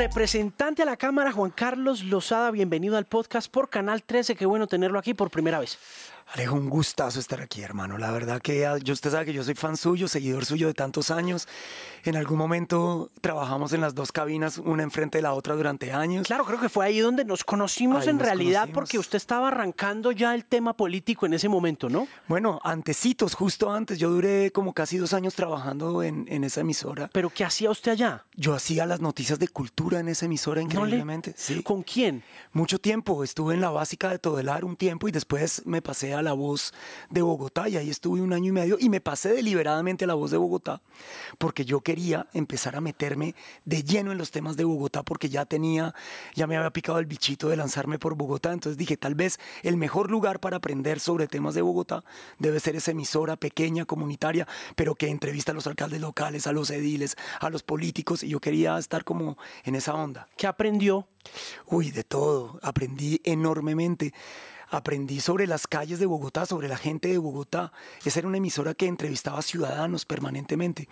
Representante a la Cámara, Juan Carlos Lozada, bienvenido al podcast por Canal 13. Qué bueno tenerlo aquí por primera vez. Alejo, un gustazo estar aquí, hermano. La verdad que ah, yo, usted sabe que yo soy fan suyo, seguidor suyo de tantos años. En algún momento trabajamos en las dos cabinas, una enfrente de la otra durante años. Claro, creo que fue ahí donde nos conocimos Ahí en nos realidad, conocimos. porque usted estaba arrancando ya el tema político en ese momento, ¿no? Bueno, antecitos, justo antes, yo duré como casi dos años trabajando en, en esa emisora. Pero ¿qué hacía usted allá? Yo hacía las noticias de cultura en esa emisora ¿No le- increíblemente. Sí. ¿Con quién? Mucho tiempo, estuve en la básica de Todelar un tiempo y después me pasé a la voz de Bogotá y ahí estuve un año y medio y me pasé deliberadamente a la voz de Bogotá porque yo quería empezar a meterme de lleno en los temas de Bogotá porque ya tenía, ya me había picado el bichito de lanzarme por Bogotá, entonces dije tal vez el mejor lugar para aprender sobre temas de Bogotá debe ser esa emisora pequeña, comunitaria, pero que entrevista a los alcaldes locales, a los ediles, a los políticos y yo quería estar como en esa onda. ¿Qué aprendió? Uy, de todo. Aprendí enormemente. Aprendí sobre las calles de Bogotá, sobre la gente de Bogotá. Esa era una emisora que entrevistaba ciudadanos permanentemente.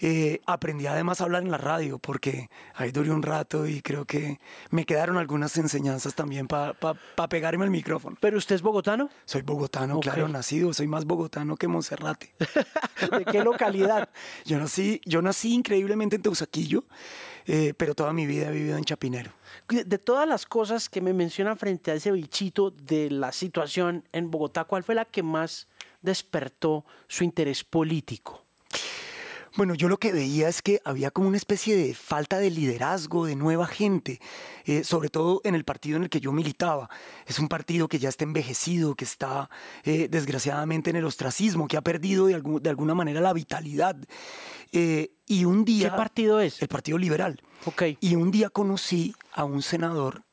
Eh, aprendí además a hablar en la radio porque ahí duré un rato y creo que me quedaron algunas enseñanzas también para pegarme al micrófono. ¿Pero usted es bogotano? Soy bogotano, Ok. claro, nacido. Soy más bogotano que Monserrate. ¿De qué localidad? yo, nací, yo nací increíblemente en Teusaquillo, eh, pero toda mi vida he vivido en Chapinero. De todas las cosas que me menciona frente a ese bichito de la situación en Bogotá, ¿cuál fue la que más despertó su interés político? Bueno, yo lo que veía es que había como una especie de falta de liderazgo, de nueva gente, eh, sobre todo en el partido en el que yo militaba. Es un partido que ya está envejecido, que está eh, desgraciadamente en el ostracismo, que ha perdido de, de alguna manera la vitalidad. Eh, y un día... ¿Qué partido es? El Partido Liberal. Ok. Y un día conocí a un senador,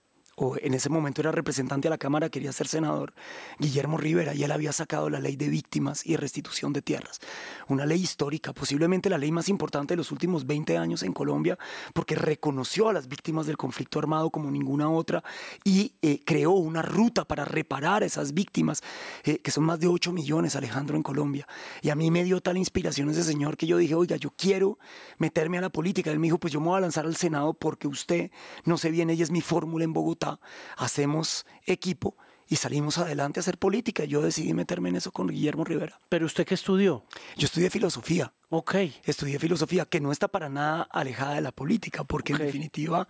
o en ese momento era representante a la Cámara, quería ser senador, Guillermo Rivera, y él había sacado la ley de víctimas y restitución de tierras. Una ley histórica, posiblemente la ley más importante de los últimos 20 años en Colombia, porque reconoció a las víctimas del conflicto armado como ninguna otra y eh, creó una ruta para reparar a esas víctimas, eh, que son más de 8 millones, Alejandro, en Colombia. Y a mí me dio tal inspiración ese señor que yo dije, oiga, yo quiero meterme a la política. Él me dijo, pues yo me voy a lanzar al Senado porque usted, no sé bien, ella es mi fórmula en Bogotá, hacemos equipo y salimos adelante a hacer política. Yo decidí meterme en eso con Guillermo Rivera. ¿Pero usted qué estudió? Yo estudié filosofía. Ok. Estudié filosofía, que no está para nada alejada de la política, porque en definitiva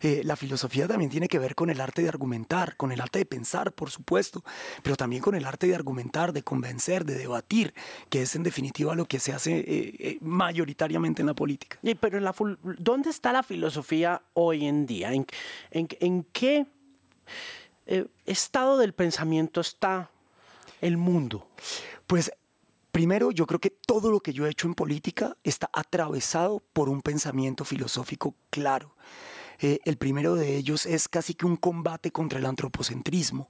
eh, la filosofía también tiene que ver con el arte de argumentar, con el arte de pensar, por supuesto, pero también con el arte de argumentar, de convencer, de debatir, que es en definitiva lo que se hace eh, eh, mayoritariamente en la política. Y, Pero en la ful- ¿dónde está la filosofía hoy en día? ¿En, en- en qué eh, estado del pensamiento está el mundo? Pues primero yo creo que todo lo que yo he hecho en política está atravesado por un pensamiento filosófico claro. Eh, el primero de ellos es casi que un combate contra el antropocentrismo.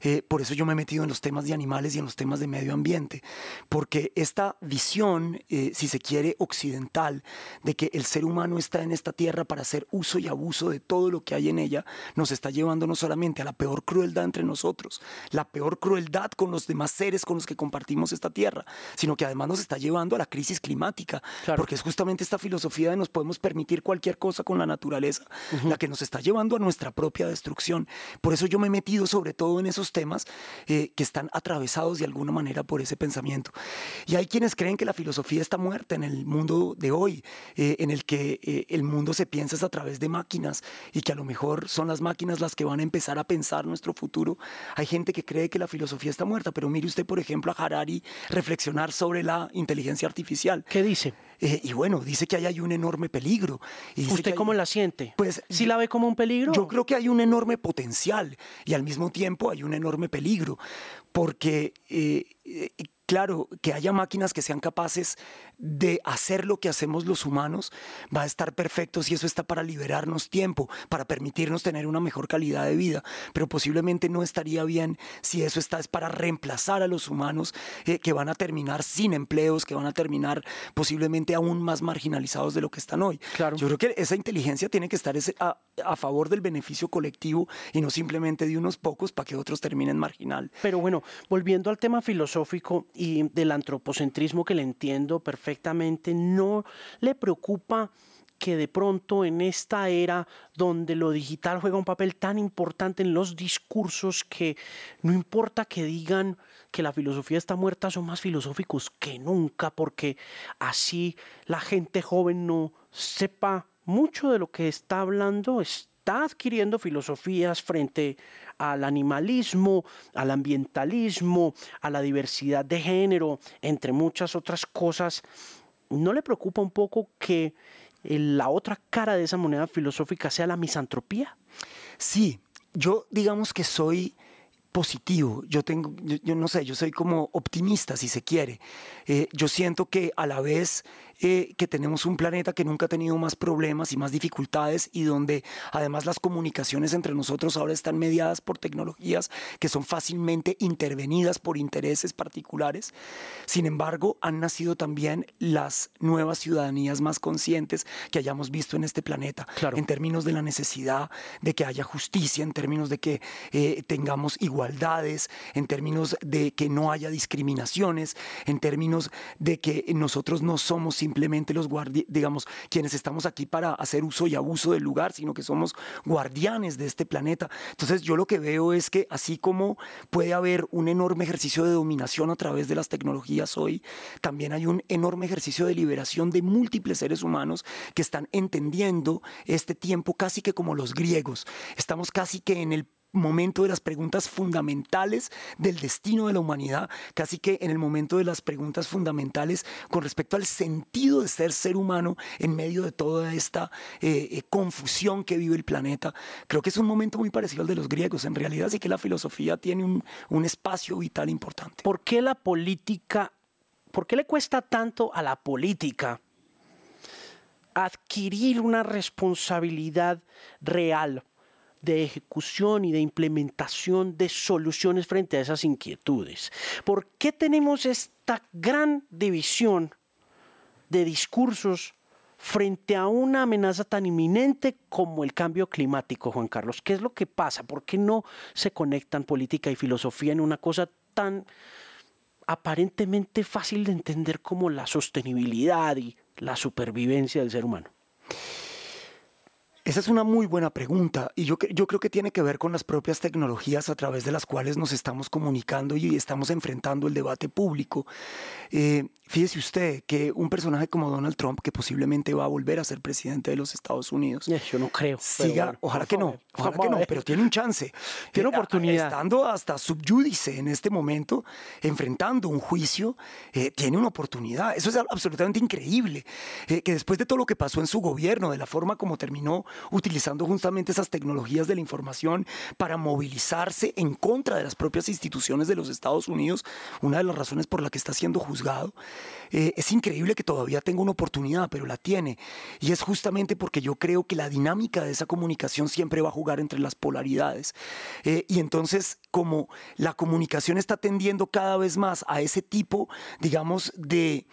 Eh, por eso yo me he metido en los temas de animales y en los temas de medio ambiente, porque esta visión, eh, si se quiere, occidental, de que el ser humano está en esta tierra para hacer uso y abuso de todo lo que hay en ella, nos está llevando no solamente a la peor crueldad entre nosotros, la peor crueldad con los demás seres con los que compartimos esta tierra, sino que además nos está llevando a la crisis climática, Claro. porque es justamente esta filosofía de nos podemos permitir cualquier cosa con la naturaleza, la que nos está llevando a nuestra propia destrucción. Por eso yo me he metido sobre todo en esos temas eh, que están atravesados de alguna manera por ese pensamiento. Y hay quienes creen que la filosofía está muerta en el mundo de hoy, eh, en el que eh, el mundo se piensa es a través de máquinas y que a lo mejor son las máquinas las que van a empezar a pensar nuestro futuro. Hay gente que cree que la filosofía está muerta, pero mire usted, por ejemplo, a Harari reflexionar sobre la inteligencia artificial. ¿Qué dice? Eh, y bueno, dice que ahí hay un enorme peligro. Y dice ¿Usted hay- cómo la siente? Pues ¿Sí la ve como un peligro? yo creo que hay un enorme potencial y al mismo tiempo hay un enorme peligro, porque eh, eh, claro, que haya máquinas que sean capaces de hacer lo que hacemos los humanos va a estar perfecto si eso está para liberarnos tiempo, para permitirnos tener una mejor calidad de vida, pero posiblemente no estaría bien si eso está es para reemplazar a los humanos eh, que van a terminar sin empleos, que van a terminar posiblemente aún más marginalizados de lo que están hoy. Claro. Yo creo que esa inteligencia tiene que estar ese- a, a favor del beneficio colectivo y no simplemente de unos pocos para que otros terminen marginal. Pero bueno, volviendo al tema filosófico y del antropocentrismo que le entiendo perfectamente, ¿no le preocupa que de pronto en esta era donde lo digital juega un papel tan importante en los discursos que no importa que digan que la filosofía está muerta, son más filosóficos que nunca, porque así la gente joven no sepa mucho de lo que está hablando, está adquiriendo filosofías frente al animalismo, al ambientalismo, a la diversidad de género, entre muchas otras cosas. ¿No le preocupa un poco que la otra cara de esa moneda filosófica sea la misantropía? Sí, yo digamos que soy positivo, yo tengo, yo, no sé, yo soy como optimista si se quiere. Eh, yo siento que a la vez eh, que tenemos un planeta que nunca ha tenido más problemas y más dificultades y donde además las comunicaciones entre nosotros ahora están mediadas por tecnologías que son fácilmente intervenidas por intereses particulares. Sin embargo, han nacido también las nuevas ciudadanías más conscientes que hayamos visto en este planeta, en términos de la necesidad de que haya justicia, en términos de que eh, tengamos igualdades, en términos de que no haya discriminaciones, en términos de que nosotros no somos simplemente simplemente los guardianes, digamos, quienes estamos aquí para hacer uso y abuso del lugar, sino que somos guardianes de este planeta. Entonces yo lo que veo es que así como puede haber un enorme ejercicio de dominación a través de las tecnologías hoy, también hay un enorme ejercicio de liberación de múltiples seres humanos que están entendiendo este tiempo casi que como los griegos. Estamos casi que en el momento de las preguntas fundamentales del destino de la humanidad, casi que en el momento de las preguntas fundamentales con respecto al sentido de ser ser humano en medio de toda esta eh, eh, confusión que vive el planeta. Creo que es un momento muy parecido al de los griegos, en realidad sí que la filosofía tiene un, un espacio vital importante. ¿Por qué la política, por qué le cuesta tanto a la política adquirir una responsabilidad real? De ejecución y de implementación de soluciones frente a esas inquietudes. ¿Por qué tenemos esta gran división de discursos frente a una amenaza tan inminente como el cambio climático, Juan Carlos? ¿Qué es lo que pasa? ¿Por qué no se conectan política y filosofía en una cosa tan aparentemente fácil de entender como la sostenibilidad y la supervivencia del ser humano? Esa es una muy buena pregunta y yo, yo creo que tiene que ver con las propias tecnologías a través de las cuales nos estamos comunicando y estamos enfrentando el debate público. Eh, fíjese usted que un personaje como Donald Trump, que posiblemente va a volver a ser presidente de los Estados Unidos, yo no creo. Siga, ojalá que no, ojalá que no, pero tiene un chance. Tiene eh, oportunidad. Estando hasta subyúdice en este momento, enfrentando un juicio, eh, tiene una oportunidad. Eso es absolutamente increíble. que después de todo lo que pasó en su gobierno, de la forma como terminó utilizando justamente esas tecnologías de la información para movilizarse en contra de las propias instituciones de los Estados Unidos, una de las razones por la que está siendo juzgado. Eh, es increíble que todavía tenga una oportunidad, pero la tiene. Y es justamente porque yo creo que la dinámica de esa comunicación siempre va a jugar entre las polaridades. Eh, y entonces, como la comunicación está tendiendo cada vez más a ese tipo, digamos, de...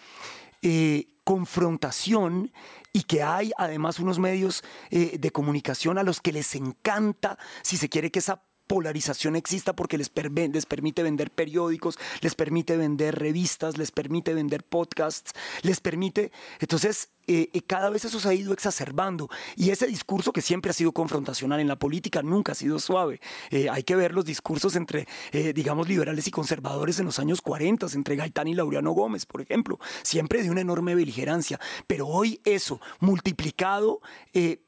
Eh, confrontación y que hay además unos medios eh, de comunicación a los que les encanta, si se quiere que esa polarización exista porque les, les, permite vender periódicos, les permite vender revistas, les permite vender podcasts, les permite... Entonces, eh, eh, cada vez eso se ha ido exacerbando. Y ese discurso que siempre ha sido confrontacional en la política nunca ha sido suave. Eh, hay que ver los discursos entre, digamos, liberales y conservadores en los años 40, entre Gaitán y Laureano Gómez, por ejemplo, siempre de una enorme beligerancia. Pero hoy eso, multiplicado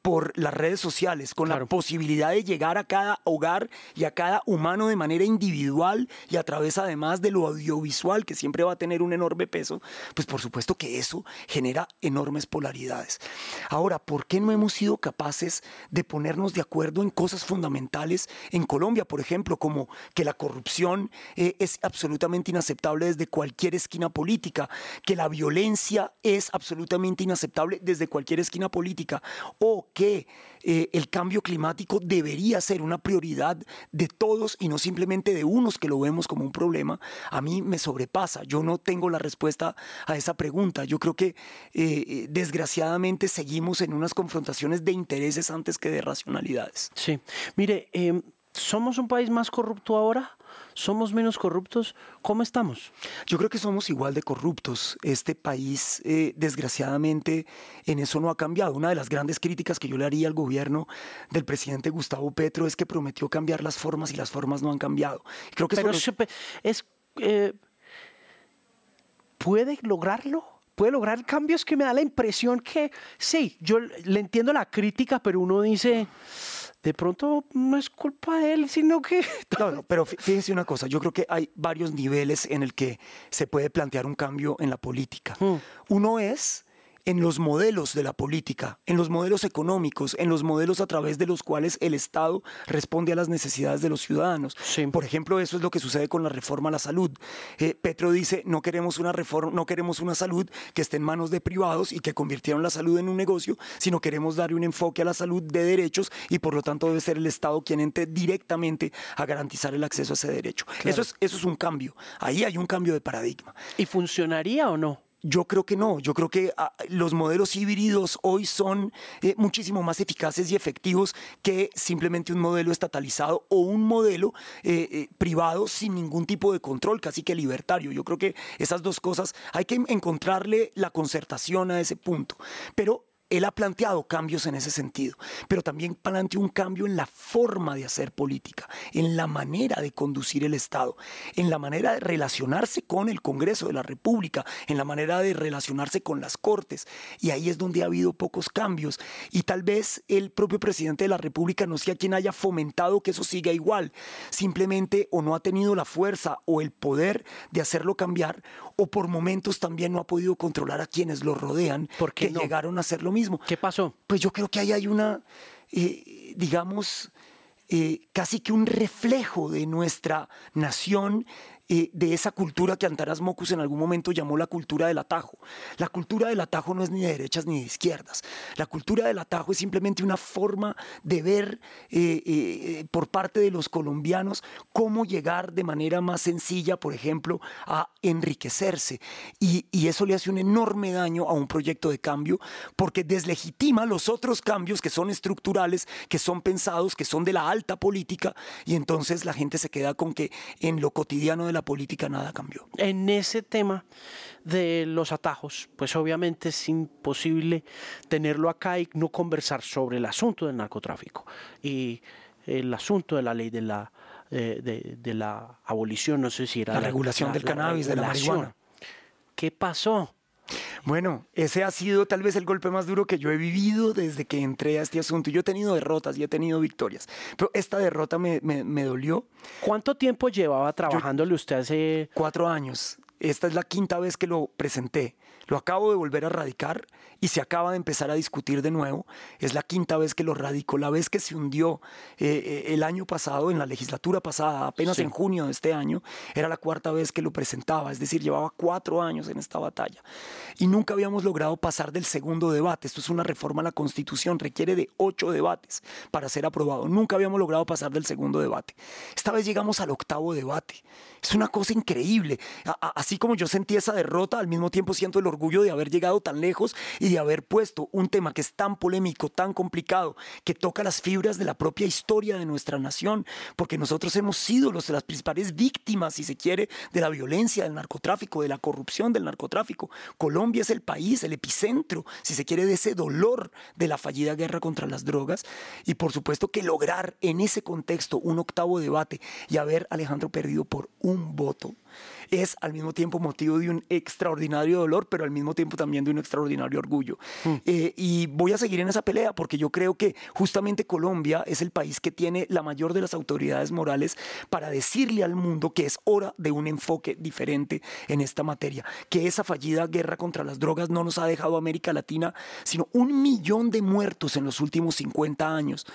por las redes sociales, con la posibilidad de llegar a cada hogar y a cada humano de manera individual y a través además de lo audiovisual, que siempre va a tener un enorme peso, pues por supuesto que eso genera enormes polaridades. Ahora, ¿por qué no hemos sido capaces de ponernos de acuerdo en cosas fundamentales en Colombia, por ejemplo, como que la corrupción eh, es absolutamente inaceptable desde cualquier esquina política, que la violencia es absolutamente inaceptable desde cualquier esquina política, o que eh, el cambio climático debería ser una prioridad de todos y no simplemente de unos que lo vemos como un problema, a mí me sobrepasa. Yo no tengo la respuesta a esa pregunta. Yo creo que eh, desgraciadamente seguimos en unas confrontaciones de intereses antes que de racionalidades. Sí, mire, em, ¿somos un país más corrupto ahora? ¿Somos menos corruptos? ¿Cómo estamos? Yo creo que somos igual de corruptos. Este país, eh, desgraciadamente, en eso no ha cambiado. Una de las grandes críticas que yo le haría al gobierno del presidente Gustavo Petro es que prometió cambiar las formas y las formas no han cambiado. Creo que Pero es... Eh, ¿Puede lograrlo? puede lograr cambios que me da la impresión que sí, yo le entiendo la crítica, pero uno dice, de pronto no es culpa de él, sino que... No, no, pero fíjense una cosa, yo creo que hay varios niveles en el que se puede plantear un cambio en la política. Hmm. Uno es en los modelos de la política, en los modelos económicos, en los modelos a través de los cuales el Estado responde a las necesidades de los ciudadanos. Por ejemplo, eso es lo que sucede con la reforma a la salud. Eh, Petro dice, no queremos una reforma, no queremos una salud que esté en manos de privados y que convirtieron la salud en un negocio, sino queremos darle un enfoque a la salud de derechos y por lo tanto debe ser el Estado quien entre directamente a garantizar el acceso a ese derecho. Eso, es, eso es un cambio. Ahí hay un cambio de paradigma. ¿Y funcionaría o no? Yo creo que no, yo creo que ah, los modelos híbridos hoy son eh, muchísimo más eficaces y efectivos que simplemente un modelo estatalizado o un modelo eh, eh, privado sin ningún tipo de control, casi que libertario. Yo creo que esas dos cosas hay que encontrarle la concertación a ese punto. Pero él ha planteado cambios en ese sentido, pero también planteó un cambio en la forma de hacer política, en la manera de conducir el Estado, en la manera de relacionarse con el Congreso de la República, en la manera de relacionarse con las Cortes. Y ahí es donde ha habido pocos cambios. Y tal vez el propio presidente de la República no sea quien haya fomentado que eso siga igual. Simplemente o no ha tenido la fuerza o el poder de hacerlo cambiar, o por momentos también no ha podido controlar a quienes lo rodean, porque llegaron a hacer lo mismo ¿Qué pasó? Pues yo creo que ahí hay una, eh, digamos, eh, casi que un reflejo de nuestra nación eh, de esa cultura que Antanas Mocus en algún momento llamó la cultura del atajo. La cultura del atajo no es ni de derechas ni de izquierdas. La cultura del atajo es simplemente una forma de ver eh, eh, por parte de los colombianos cómo llegar de manera más sencilla, por ejemplo, a enriquecerse. Y, y eso le hace un enorme daño a un proyecto de cambio porque deslegitima los otros cambios que son estructurales, que son pensados, que son de la alta política, y entonces la gente se queda con que en lo cotidiano de la política nada cambió. En ese tema de los atajos, pues obviamente es imposible tenerlo acá y no conversar sobre el asunto del narcotráfico y el asunto de la ley de la, eh, de, la abolición, no sé si era... La, regulación del cannabis, de la marihuana. ¿Qué pasó? Bueno, ese ha sido tal vez el golpe más duro que yo he vivido desde que entré a este asunto. Yo he tenido derrotas y he tenido victorias, pero esta derrota me, dolió. ¿Cuánto tiempo llevaba trabajándole usted hace...? Cuatro años. Esta es la quinta vez que lo presenté. Lo acabo de volver a radicar y se acaba de empezar a discutir de nuevo. Es la quinta vez que lo radico. La vez que se hundió eh, eh, el año pasado, en la legislatura pasada, apenas en junio de este año, era la cuarta vez que lo presentaba. Es decir, llevaba cuatro años en esta batalla. Y nunca habíamos logrado pasar del segundo debate. Esto es una reforma a la Constitución. Requiere de ocho debates para ser aprobado. Nunca habíamos logrado pasar del segundo debate. Esta vez llegamos al octavo debate. Es una cosa increíble. así como yo sentí esa derrota, al mismo tiempo siento el orgullo de haber llegado tan lejos y de haber puesto un tema que es tan polémico, tan complicado, que toca las fibras de la propia historia de nuestra nación, porque nosotros hemos sido los, las principales víctimas, si se quiere, de la violencia, del narcotráfico, de la corrupción del narcotráfico. Colombia es el país, el epicentro, si se quiere, de ese dolor de la fallida guerra contra las drogas. Y por supuesto que lograr en ese contexto un octavo debate y haber Alejandro perdido por un um voto. Es al mismo tiempo motivo de un extraordinario dolor, pero al mismo tiempo también de un extraordinario orgullo. Hmm. Eh, y voy a seguir en esa pelea porque yo creo que justamente Colombia es el país que tiene la mayor de las autoridades morales para decirle al mundo que es hora de un enfoque diferente en esta materia, que esa fallida guerra contra las drogas no nos ha dejado América Latina, sino un millón de muertos en los últimos 50 años,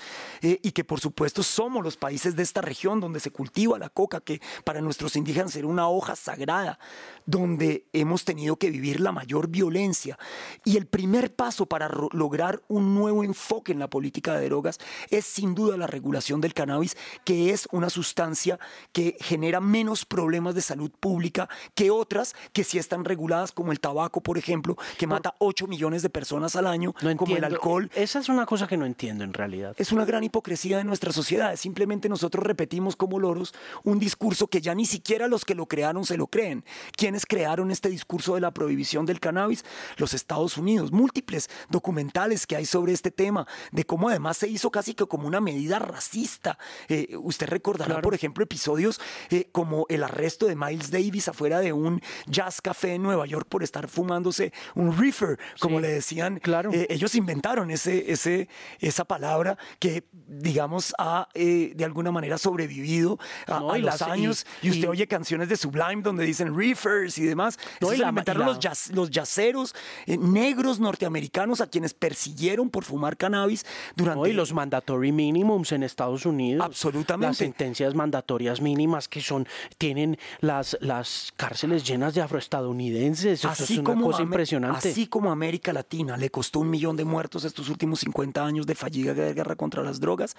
eh, y que por supuesto somos los países de esta región donde se cultiva la coca, que para nuestros indígenas era una hoja sagrada, donde hemos tenido que vivir la mayor violencia. Y el primer paso para lograr un nuevo enfoque en la política de drogas es sin duda la regulación del cannabis, que es una sustancia que genera menos problemas de salud pública que otras que sí están reguladas, como el tabaco, por ejemplo, que mata 8 millones de personas al año, como el alcohol. Esa es una cosa que no entiendo en realidad. Es una gran hipocresía de nuestra sociedad. Simplemente nosotros repetimos como loros un discurso que ya ni siquiera los que lo crearon se lo creen. ¿Quiénes crearon este discurso de la prohibición del cannabis? Los Estados Unidos. Múltiples documentales que hay sobre este tema, de cómo además se hizo casi que como una medida racista. Eh, usted recordará, por ejemplo, episodios eh, como el arresto de Miles Davis afuera de un jazz café en Nueva York por estar fumándose un reefer, como le decían. Claro. Eh, ellos inventaron ese, ese, esa palabra que, digamos, ha de alguna manera sobrevivido a, los años. Y, usted oye canciones de Sublime donde dicen reefers y demás. No, y inventaron los, los yaceros negros norteamericanos a quienes persiguieron por fumar cannabis durante... y los mandatory minimums en Estados Unidos. Absolutamente. Las sentencias mandatorias mínimas que son, tienen las, las cárceles llenas de afroestadounidenses. Eso es una cosa impresionante. Así como América Latina le costó un millón de muertos estos últimos 50 años de fallida guerra contra las drogas,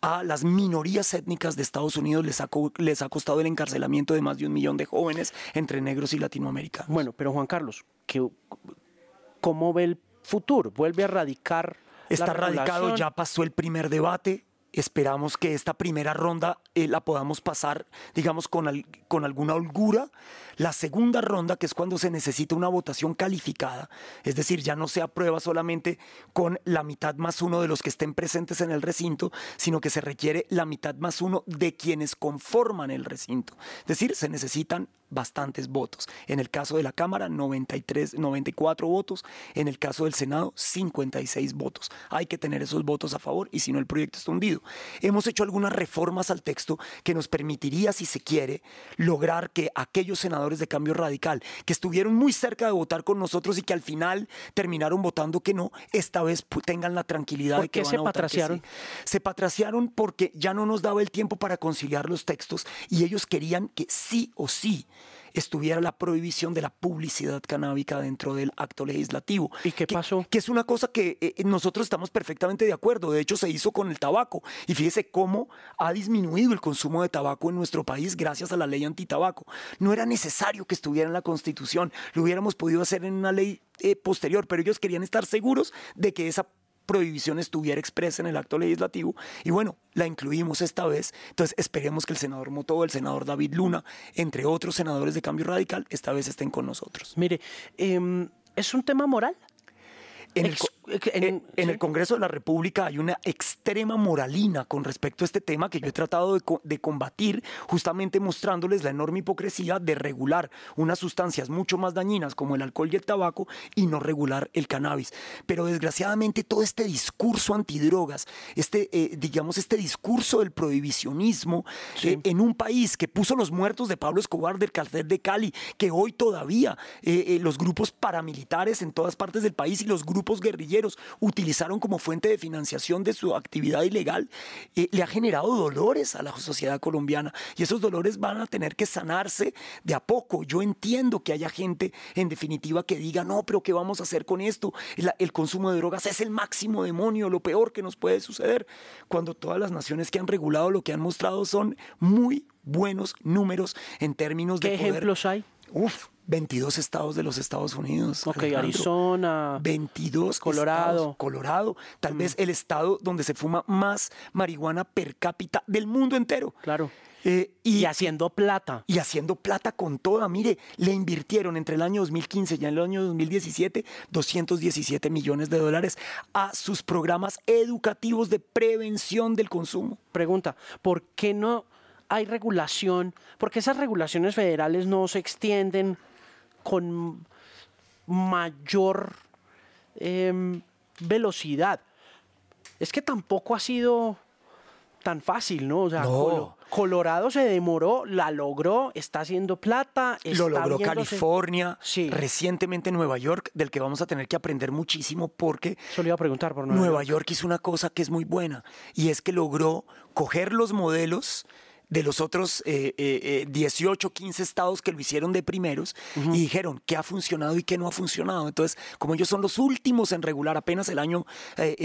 a las minorías étnicas de Estados Unidos les ha, les ha costado el encarcelamiento de más de un millón de jóvenes entre negros y latinoamericanos. Bueno, pero Juan Carlos, ¿cómo ve el futuro? ¿Vuelve a radicar? Está radicado, ya pasó el primer debate, esperamos que esta primera ronda eh, la podamos pasar, digamos, con, con alguna holgura. La segunda ronda, que es cuando se necesita una votación calificada, es decir, ya no se aprueba solamente con la mitad más uno de los que estén presentes en el recinto, sino que se requiere la mitad más uno de quienes conforman el recinto. Es decir, se necesitan bastantes votos. En el caso de la Cámara, 93, 94 votos. En el caso del Senado, 56 votos. Hay que tener esos votos a favor y si no, el proyecto está hundido. Hemos hecho algunas reformas al texto que nos permitiría, si se quiere, lograr que aquellos senadores de cambio radical que estuvieron muy cerca de votar con nosotros y que al final terminaron votando que no, esta vez tengan la tranquilidad de que van se a patraciaron? Se patraciaron porque ya no nos daba el tiempo para conciliar los textos y ellos querían que sí o sí estuviera la prohibición de la publicidad canábica dentro del acto legislativo. ¿Y qué pasó? Que, es una cosa que eh, nosotros estamos perfectamente de acuerdo. De hecho, se hizo con el tabaco. Y fíjese cómo ha disminuido el consumo de tabaco en nuestro país gracias a la ley antitabaco. No era necesario que estuviera en la Constitución. Lo hubiéramos podido hacer en una ley eh, posterior, pero ellos querían estar seguros de que esa prohibición estuviera expresa en el acto legislativo y bueno, la incluimos esta vez. Entonces esperemos que el senador Moto, el senador David Luna, entre otros senadores de cambio radical, esta vez estén con nosotros. Mire, em, ¿es un tema moral? En el, en, el, Congreso de la República hay una extrema moralina con respecto a este tema que yo he tratado de, de, combatir, justamente mostrándoles la enorme hipocresía de regular unas sustancias mucho más dañinas como el alcohol y el tabaco y no regular el cannabis. Pero desgraciadamente todo este discurso antidrogas, este, eh, digamos, este discurso del prohibicionismo eh, en un país que puso los muertos de Pablo Escobar del cárcel de Cali, que hoy todavía eh, los grupos paramilitares en todas partes del país y los grupos guerrilleros utilizaron como fuente de financiación de su actividad ilegal, eh, le ha generado dolores a la sociedad colombiana y esos dolores van a tener que sanarse de a poco. Yo entiendo que haya gente, en definitiva, que diga, no, pero ¿qué vamos a hacer con esto? el consumo de drogas es el máximo demonio, lo peor que nos puede suceder, cuando todas las naciones que han regulado lo que han mostrado son muy buenos números en términos de... ¿Qué ejemplos hay? Uf, 22 estados de los Estados Unidos. Ok, Arizona. 22 Colorado. Colorado. Tal mm. vez el estado donde se fuma más marihuana per cápita del mundo entero. Claro. Eh, y, haciendo plata. Y haciendo plata con toda. Mire, le invirtieron entre el año 2015 y el año 2017 217 millones de dólares a sus programas educativos de prevención del consumo. Pregunta, ¿por qué no hay regulación? ¿Por qué esas regulaciones federales no se extienden con mayor em, velocidad. Es que tampoco ha sido tan fácil, ¿no? O sea, Colorado se demoró, la logró, está haciendo plata. Lo logró California, recientemente Nueva York, del que vamos a tener que aprender muchísimo porque iba a preguntar por Nueva, York. York hizo una cosa que es muy buena y es que logró coger los modelos de los otros 18, 15 estados que lo hicieron de primeros y dijeron qué ha funcionado y qué no ha funcionado. Entonces, como ellos son los últimos en regular, apenas el año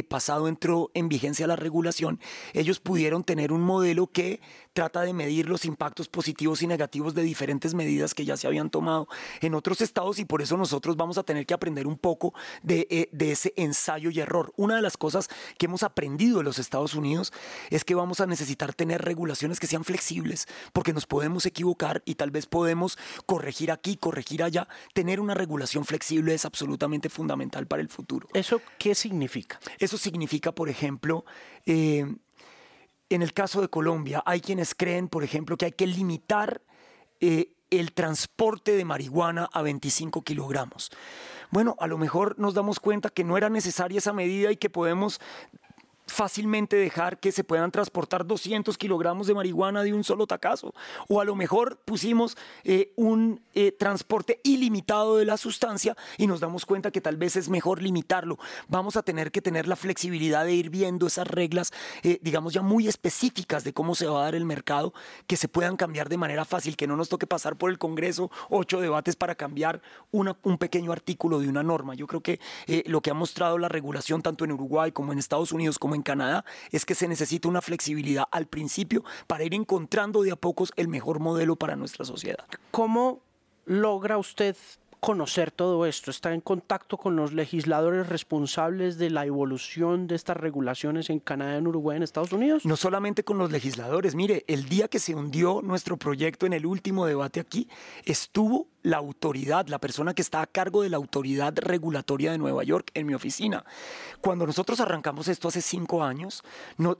pasado entró en vigencia la regulación, ellos pudieron tener un modelo que trata de medir los impactos positivos y negativos de diferentes medidas que ya se habían tomado en otros estados y por eso nosotros vamos a tener que aprender un poco de, eh, ese ensayo y error. Una de las cosas que hemos aprendido de los Estados Unidos es que vamos a necesitar tener regulaciones que sean flexibles porque nos podemos equivocar y tal vez podemos corregir aquí, corregir allá. Tener una regulación flexible es absolutamente fundamental para el futuro. ¿Eso qué significa? Eso significa, por ejemplo, eh, en el caso de Colombia, hay quienes creen, por ejemplo, que hay que limitar eh, el transporte de marihuana a 25 kilogramos. Bueno, a lo mejor nos damos cuenta que no era necesaria esa medida y que podemos fácilmente dejar que se puedan transportar 200 kilogramos de marihuana de un solo tacazo. O a lo mejor pusimos eh, un eh, transporte ilimitado de la sustancia y nos damos cuenta que tal vez es mejor limitarlo. Vamos a tener que tener la flexibilidad de ir viendo esas reglas, eh, digamos ya muy específicas de cómo se va a dar el mercado, que se puedan cambiar de manera fácil, que no nos toque pasar por el Congreso ocho debates para cambiar una, un pequeño artículo de una norma. Yo creo que lo que ha mostrado la regulación tanto en Uruguay como en Estados Unidos como en Canadá es que se necesita una flexibilidad al principio para ir encontrando de a pocos el mejor modelo para nuestra sociedad. ¿Cómo logra usted conocer todo esto? ¿Está en contacto con los legisladores responsables de la evolución de estas regulaciones en Canadá, en Uruguay, en Estados Unidos? No solamente con los legisladores. Mire, el día que se hundió nuestro proyecto en el último debate aquí, estuvo la autoridad, la persona que está a cargo de la autoridad regulatoria de Nueva York en mi oficina. Cuando nosotros arrancamos esto hace cinco años,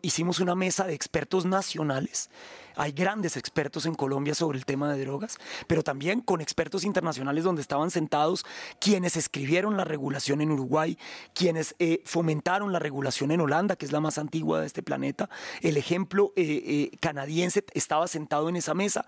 hicimos una mesa de expertos nacionales. Hay grandes expertos en Colombia sobre el tema de drogas, pero también con expertos internacionales donde estaban sentados quienes escribieron la regulación en Uruguay, quienes eh, fomentaron la regulación en Holanda, que es la más antigua de este planeta. El ejemplo eh, eh, canadiense estaba sentado en esa mesa,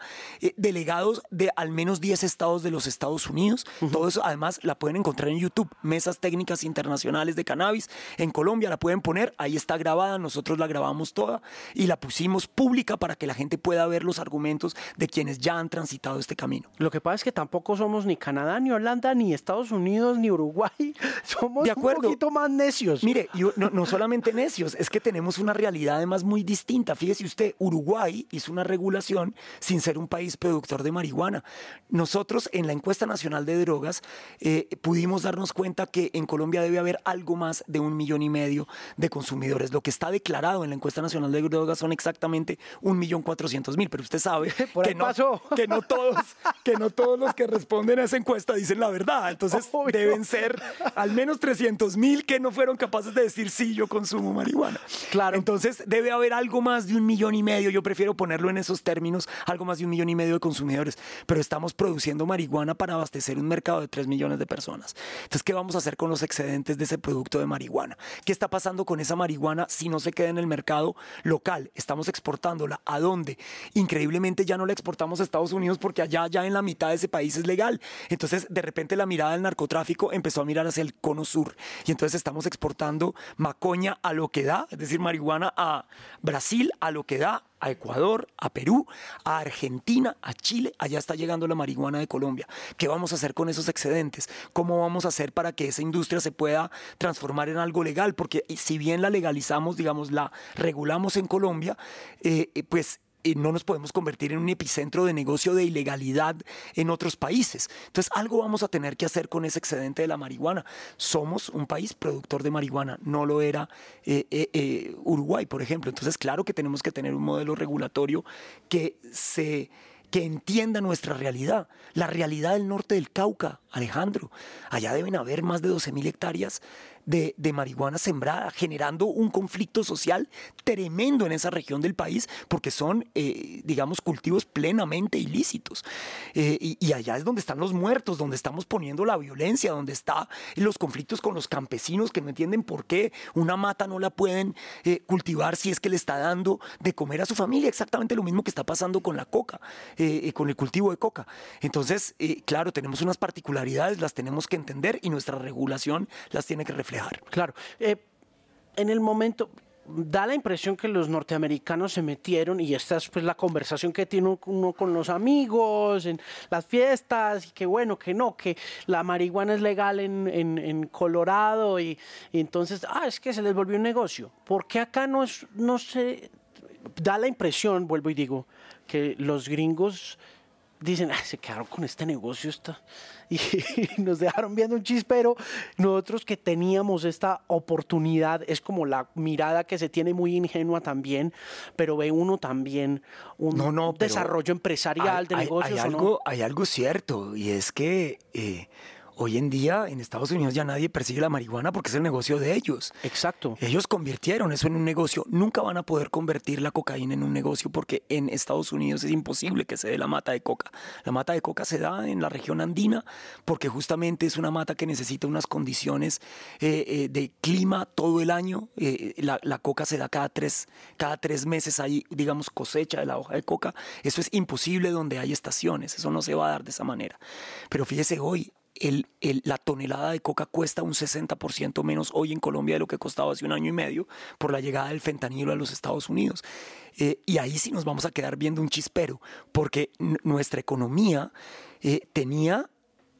delegados de al menos 10 estados de los Estados Unidos. Todo eso además la pueden encontrar en YouTube. Mesas técnicas internacionales de cannabis en Colombia la pueden poner. Ahí está grabada. Nosotros la grabamos toda y la pusimos pública para que la gente pueda ver los argumentos de quienes ya han transitado este camino. Lo que pasa es que tampoco somos ni Canadá, ni Holanda, ni Estados Unidos, ni Uruguay. Somos de acuerdo. un poquito más necios. Mire, no, no solamente necios, es que tenemos una realidad además muy distinta. Fíjese usted, Uruguay hizo una regulación sin ser un país productor de marihuana. Nosotros en la encuesta nacional de drogas eh, pudimos darnos cuenta que en Colombia debe haber algo más de un millón y medio de consumidores. Lo que está declarado en la encuesta nacional de drogas son exactamente un millón cuatrocientos mil, pero usted sabe que, no, que, no, todos, que no todos los que responden a esa encuesta dicen la verdad. Entonces deben ser al menos 300 mil que no fueron capaces de decir sí, yo consumo marihuana. Claro. Entonces debe haber algo más de un millón y medio. Yo prefiero ponerlo en esos términos, algo más de un millón y medio de consumidores. Pero estamos produciendo marihuana para abastecer un mercado de 3 millones de personas. Entonces, ¿qué vamos a hacer con los excedentes de ese producto de marihuana? ¿Qué está pasando con esa marihuana si no se queda en el mercado local? Estamos exportándola. ¿A dónde? Increíblemente ya no la exportamos a Estados Unidos porque allá ya en la mitad de ese país es legal. Entonces, de repente la mirada del narcotráfico empezó a mirar hacia el cono sur. Y entonces estamos exportando macoña a lo que da, es decir, marihuana a Brasil a lo que da, a Ecuador, a Perú, a Argentina, a Chile. Allá está llegando la marihuana de Colombia. ¿Qué vamos a hacer con esos excedentes? ¿Cómo vamos a hacer para que esa industria se pueda transformar en algo legal? Porque si bien la legalizamos, digamos, la regulamos en Colombia, eh, pues no nos podemos convertir en un epicentro de negocio de ilegalidad en otros países. Entonces, algo vamos a tener que hacer con ese excedente de la marihuana. Somos un país productor de marihuana, no lo era eh, eh, eh, Uruguay, por ejemplo. Entonces, claro que tenemos que tener un modelo regulatorio que se que entienda nuestra realidad, la realidad del norte del Cauca, Alejandro. Allá deben haber más de 12.000 hectáreas de, marihuana sembrada, generando un conflicto social tremendo en esa región del país, porque son, eh, digamos, cultivos plenamente ilícitos. Eh, y, allá es donde están los muertos, donde estamos poniendo la violencia, donde están los conflictos con los campesinos que no entienden por qué una mata no la pueden eh, cultivar si es que le está dando de comer a su familia. Exactamente lo mismo que está pasando con la coca, con el cultivo de coca. Entonces, claro, tenemos unas particularidades, las tenemos que entender y nuestra regulación las tiene que reflejar. Claro. Eh, en el momento, da la impresión que los norteamericanos se metieron, y esta es pues la conversación que tiene uno con los amigos, en las fiestas, y que bueno, que no, que la marihuana es legal en, Colorado, y, entonces, ah, es que se les volvió un negocio. ¿Por qué acá no, es, no se da la impresión, vuelvo y digo, que los gringos dicen, se quedaron con este negocio está, y nos dejaron viendo un chispero. Nosotros que teníamos esta oportunidad, es como la mirada que se tiene muy ingenua también, pero ve uno también un desarrollo empresarial de negocios. Hay, algo, hay algo cierto, y es que... Eh, Hoy en día en Estados Unidos ya nadie persigue la marihuana porque es el negocio de ellos. Exacto. Ellos convirtieron eso en un negocio. Nunca van a poder convertir la cocaína en un negocio porque en Estados Unidos es imposible que se dé la mata de coca. La mata de coca se da en la región andina porque justamente es una mata que necesita unas condiciones eh, eh, de clima todo el año. Eh, la, la, coca se da cada tres, cada tres meses, hay, digamos, cosecha de la hoja de coca. Eso es imposible donde hay estaciones. Eso no se va a dar de esa manera. Pero fíjese hoy, la tonelada de coca cuesta un 60% menos hoy en Colombia de lo que costaba hace un año y medio por la llegada del fentanilo a los Estados Unidos. Eh, y ahí sí nos vamos a quedar viendo un chispero, porque nuestra economía eh, tenía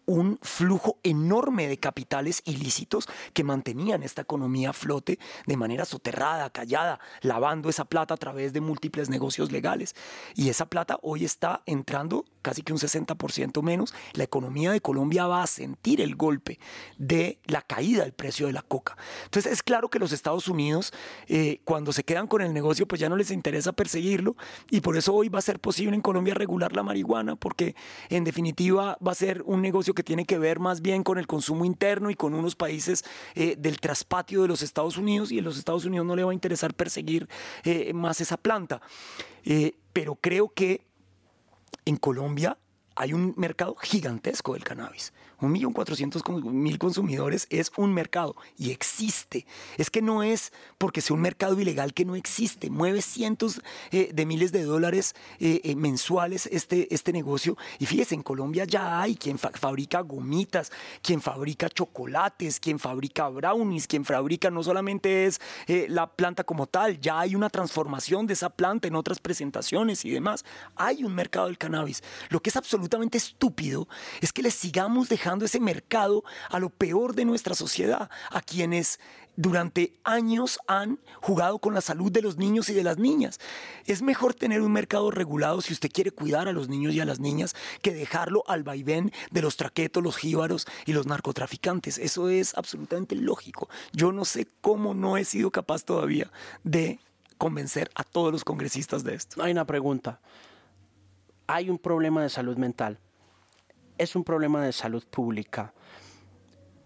un flujo enorme de capitales ilícitos que mantenían esta economía a flote de manera soterrada, callada, lavando esa plata a través de múltiples negocios legales. Y esa plata hoy está entrando casi que un 60% menos. La economía de Colombia va a sentir el golpe de la caída del precio de la coca. Entonces es claro que los Estados Unidos, eh, cuando se quedan con el negocio, pues ya no les interesa perseguirlo y por eso hoy va a ser posible en Colombia regular la marihuana, porque en definitiva va a ser un negocio que tiene que ver más bien con el consumo interno y con unos países eh, del traspatio de los Estados Unidos y en los Estados Unidos no le va a interesar perseguir eh, más esa planta. Eh, pero creo que en Colombia hay un mercado gigantesco del cannabis. Un millón cuatrocientos mil consumidores es un mercado y existe. Es que no es porque sea un mercado ilegal que no existe. Mueve cientos eh, de miles de dólares eh, eh, mensuales este, este negocio. Y fíjese, en Colombia ya hay quien fabrica gomitas, quien fabrica chocolates, quien fabrica brownies, quien fabrica no solamente es la planta como tal, ya hay una transformación de esa planta en otras presentaciones y demás. Hay un mercado del cannabis. Lo que es absolutamente estúpido es que le sigamos dejando ese mercado a lo peor de nuestra sociedad, a quienes durante años han jugado con la salud de los niños y de las niñas. Es mejor tener un mercado regulado si usted quiere cuidar a los niños y a las niñas que dejarlo al vaivén de los traquetos, los jíbaros y los narcotraficantes. Eso es absolutamente lógico. Yo no sé cómo no he sido capaz todavía de convencer a todos los congresistas de esto. Hay una pregunta. Hay un problema de salud mental es un problema de salud pública.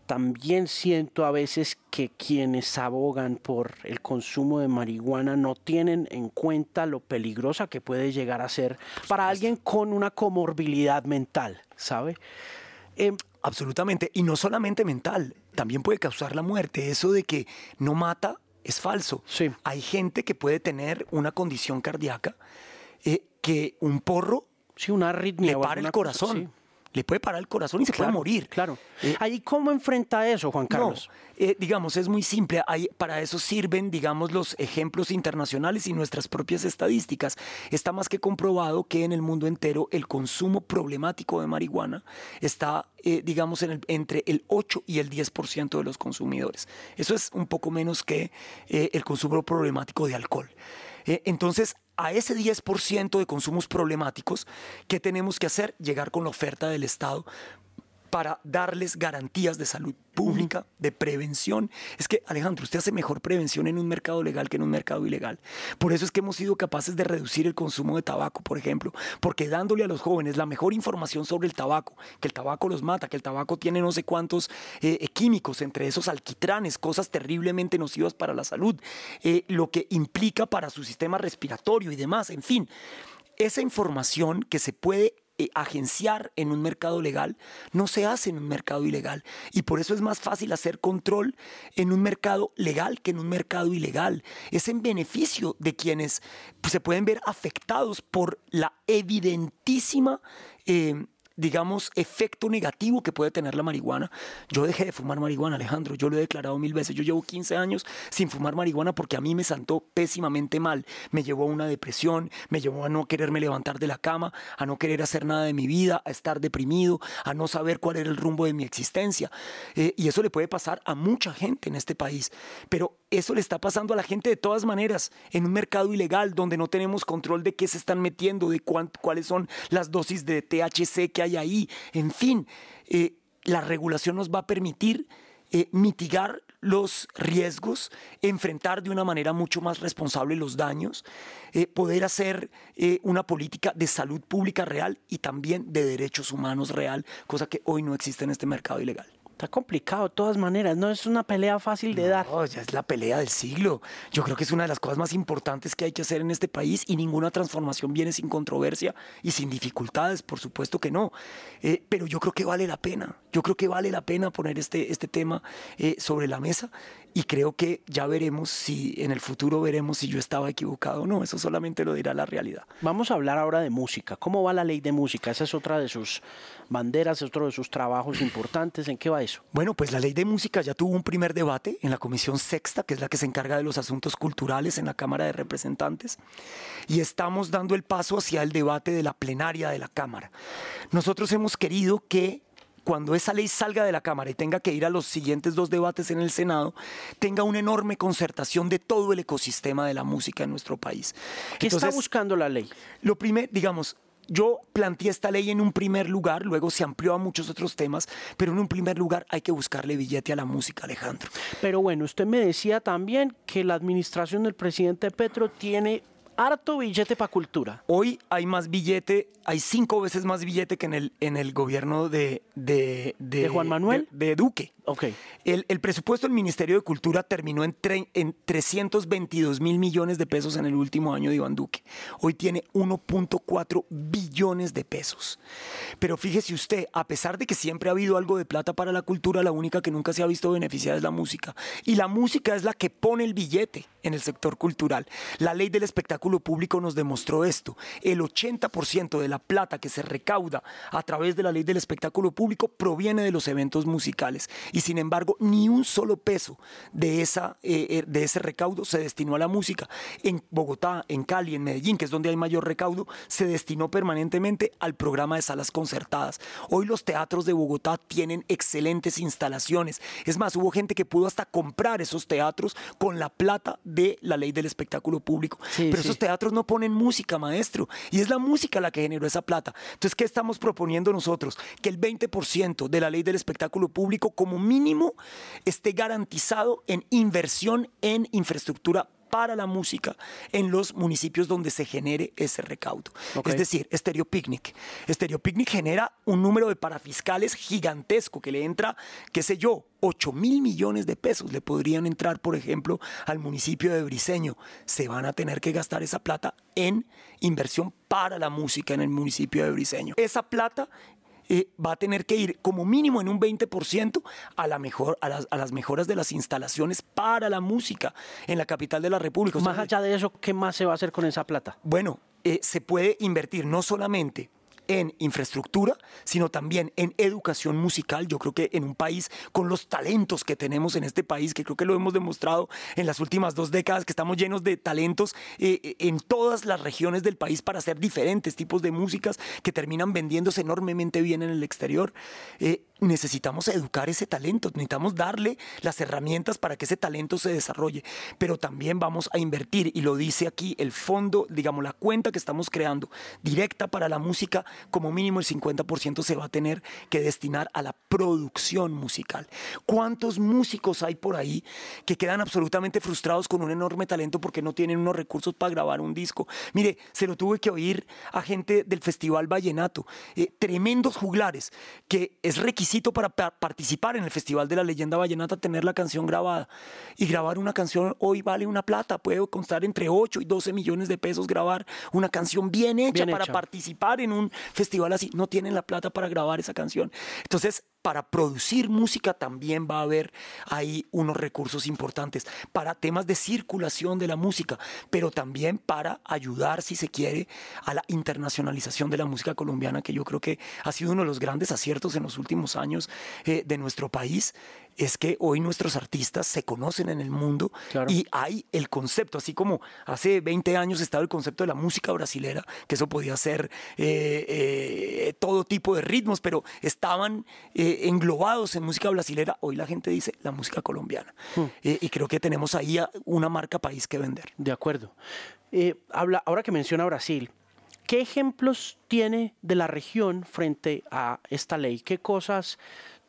También siento a veces que quienes abogan por el consumo de marihuana no tienen en cuenta lo peligrosa que puede llegar a ser para alguien con una comorbilidad mental, ¿sabe? Em, Absolutamente, y no solamente mental, también puede causar la muerte. Eso de que no mata es falso. Sí. Hay gente que puede tener una condición cardíaca eh, que un porro sí, una arritmia, le para el corazón le puede parar el corazón y se puede morir. Claro. Eh, ¿Ahí cómo enfrenta eso, Juan Carlos? Eh, digamos, es muy simple. para eso sirven, digamos, los ejemplos internacionales y nuestras propias estadísticas. Está más que comprobado que en el mundo entero el consumo problemático de marihuana está, eh, digamos, en entre el 8 y el 10% de los consumidores. Eso es un poco menos que el consumo problemático de alcohol. entonces, a ese 10% de consumos problemáticos, ¿qué tenemos que hacer? Llegar con la oferta del Estado para darles garantías de salud pública, de prevención. Es que, Alejandro, usted hace mejor prevención en un mercado legal que en un mercado ilegal. Por eso es que hemos sido capaces de reducir el consumo de tabaco, por ejemplo, porque dándole a los jóvenes la mejor información sobre el tabaco, que el tabaco los mata, que el tabaco tiene no sé cuántos eh, eh, químicos, entre esos alquitranes, cosas terriblemente nocivas para la salud, eh, lo que implica para su sistema respiratorio y demás, en fin. Esa información que se puede eh, agenciar en un mercado legal no se hace en un mercado ilegal. Y por eso es más fácil hacer control en un mercado legal que en un mercado ilegal. Es en beneficio de quienes pues, se pueden ver afectados por la evidentísima... Eh, digamos, efecto negativo que puede tener la marihuana. Yo dejé de fumar marihuana, Alejandro, yo lo he declarado mil veces. Yo llevo 15 años sin fumar marihuana porque a mí me santó pésimamente mal. Me llevó a una depresión, me llevó a no quererme levantar de la cama, a no querer hacer nada de mi vida, a estar deprimido, a no saber cuál era el rumbo de mi existencia. Eh, y eso le puede pasar a mucha gente en este país. Pero eso le está pasando a la gente de todas maneras, en un mercado ilegal donde no tenemos control de qué se están metiendo, de cuáles son las dosis de THC que hay ahí. En fin, eh, la regulación nos va a permitir eh, mitigar los riesgos, enfrentar de una manera mucho más responsable los daños, eh, poder hacer una política de salud pública real y también de derechos humanos real, cosa que hoy no existe en este mercado ilegal. Está complicado de todas maneras, no es una pelea fácil de dar. ya es la pelea del siglo. Yo creo que es una de las cosas más importantes que hay que hacer en este país y ninguna transformación viene sin controversia y sin dificultades, por supuesto que no. Eh, pero yo creo que vale la pena, yo creo que vale la pena poner este, este tema eh, sobre la mesa y creo que ya veremos si en el futuro veremos si yo estaba equivocado o no. Eso solamente lo dirá la realidad. Vamos a hablar ahora de música. ¿Cómo va la ley de música? Esa es otra de sus banderas, es otro de sus trabajos importantes. ¿En qué va eso? Bueno, pues la ley de música ya tuvo un primer debate en la Comisión Sexta, que es la que se encarga de los asuntos culturales en la Cámara de Representantes, y estamos dando el paso hacia el debate de la plenaria de la Cámara. Nosotros hemos querido que cuando esa ley salga de la Cámara y tenga que ir a los siguientes dos debates en el Senado, tenga una enorme concertación de todo el ecosistema de la música en nuestro país. ¿Qué está buscando la ley? Lo primero, digamos, yo planteé esta ley en un primer lugar, luego se amplió a muchos otros temas, pero en un primer lugar hay que buscarle billete a la música, Alejandro. Pero bueno, usted me decía también que la administración del presidente Petro tiene harto billete para cultura. Hoy hay más billete, hay cinco veces más billete que en el, en el gobierno de, de, de, Juan Manuel. De, Duque. Okay. El, presupuesto del Ministerio de Cultura terminó en, en 322 mil millones de pesos en el último año de Iván Duque. Hoy tiene 1.4 billones de pesos. Pero fíjese usted, a pesar de que siempre ha habido algo de plata para la cultura, la única que nunca se ha visto beneficiada es la música. Y la música es la que pone el billete en el sector cultural. La ley del espectáculo público nos demostró esto. El 80% de la plata que se recauda a través de la ley del espectáculo público proviene de los eventos musicales. Sin embargo, ni un solo peso de, esa, eh, eh, de ese recaudo se destinó a la música. En Bogotá, en Cali, en Medellín, que es donde hay mayor recaudo, se destinó permanentemente al programa de salas concertadas. Hoy los teatros de Bogotá tienen excelentes instalaciones. Es más, hubo gente que pudo hasta comprar esos teatros con la plata de la ley del espectáculo público. Pero esos teatros no ponen música, maestro. Y es la música la que generó esa plata. Entonces, ¿qué estamos proponiendo nosotros? Que el 20% de la ley del espectáculo público, como mínimo, esté garantizado en inversión en infraestructura para la música en los municipios donde se genere ese recaudo. Es decir, Stereo Picnic. Stereo Picnic genera un número de parafiscales gigantesco que le entra, qué sé yo, 8 mil millones de pesos le podrían entrar, por ejemplo, al municipio de Briseño. Se van a tener que gastar esa plata en inversión para la música en el municipio de Briseño. Esa plata eh, va a tener que ir como mínimo en un 20% a, la mejor, a, las, a las mejoras de las instalaciones para la música en la capital de la República. Más allá de eso, ¿qué más se va a hacer con esa plata? Bueno, eh, se puede invertir no solamente en infraestructura, sino también en educación musical. Yo creo que en un país con los talentos que tenemos en este país, que creo que lo hemos demostrado en las últimas dos décadas, que estamos llenos de talentos eh, eh, en todas las regiones del país para hacer diferentes tipos de músicas que terminan vendiéndose enormemente bien en el exterior. Eh, necesitamos educar ese talento, necesitamos darle las herramientas para que ese talento se desarrolle, pero también vamos a invertir, y lo dice aquí el fondo, digamos, la cuenta que estamos creando directa para la música, como mínimo el 50% se va a tener que destinar a la producción musical. ¿Cuántos músicos hay por ahí que quedan absolutamente frustrados con un enorme talento porque no tienen unos recursos para grabar un disco? Mire, se lo tuve que oír a gente del Festival Vallenato, eh, tremendos juglares, que es requisito para participar en el Festival de la Leyenda Vallenata tener la canción grabada. Y grabar una canción hoy vale una plata, puede constar entre 8 y 12 millones de pesos grabar una canción bien hecha para participar en un festival así, no tienen la plata para grabar esa canción. Entonces, para producir música también va a haber ahí unos recursos importantes para temas de circulación de la música, pero también para ayudar, si se quiere, a la internacionalización de la música colombiana, que yo creo que ha sido uno de los grandes aciertos en los últimos años eh, de nuestro país es que hoy nuestros artistas se conocen en el mundo y hay el concepto, así como hace 20 años estaba el concepto de la música brasilera, que eso podía ser eh, eh, todo tipo de ritmos, pero estaban eh, englobados en música brasilera. Hoy la gente dice la música colombiana. Hmm. y creo que tenemos ahí una marca país que vender. De acuerdo. habla, ahora que menciona Brasil, ¿qué ejemplos tiene de la región frente a esta ley? ¿Qué cosas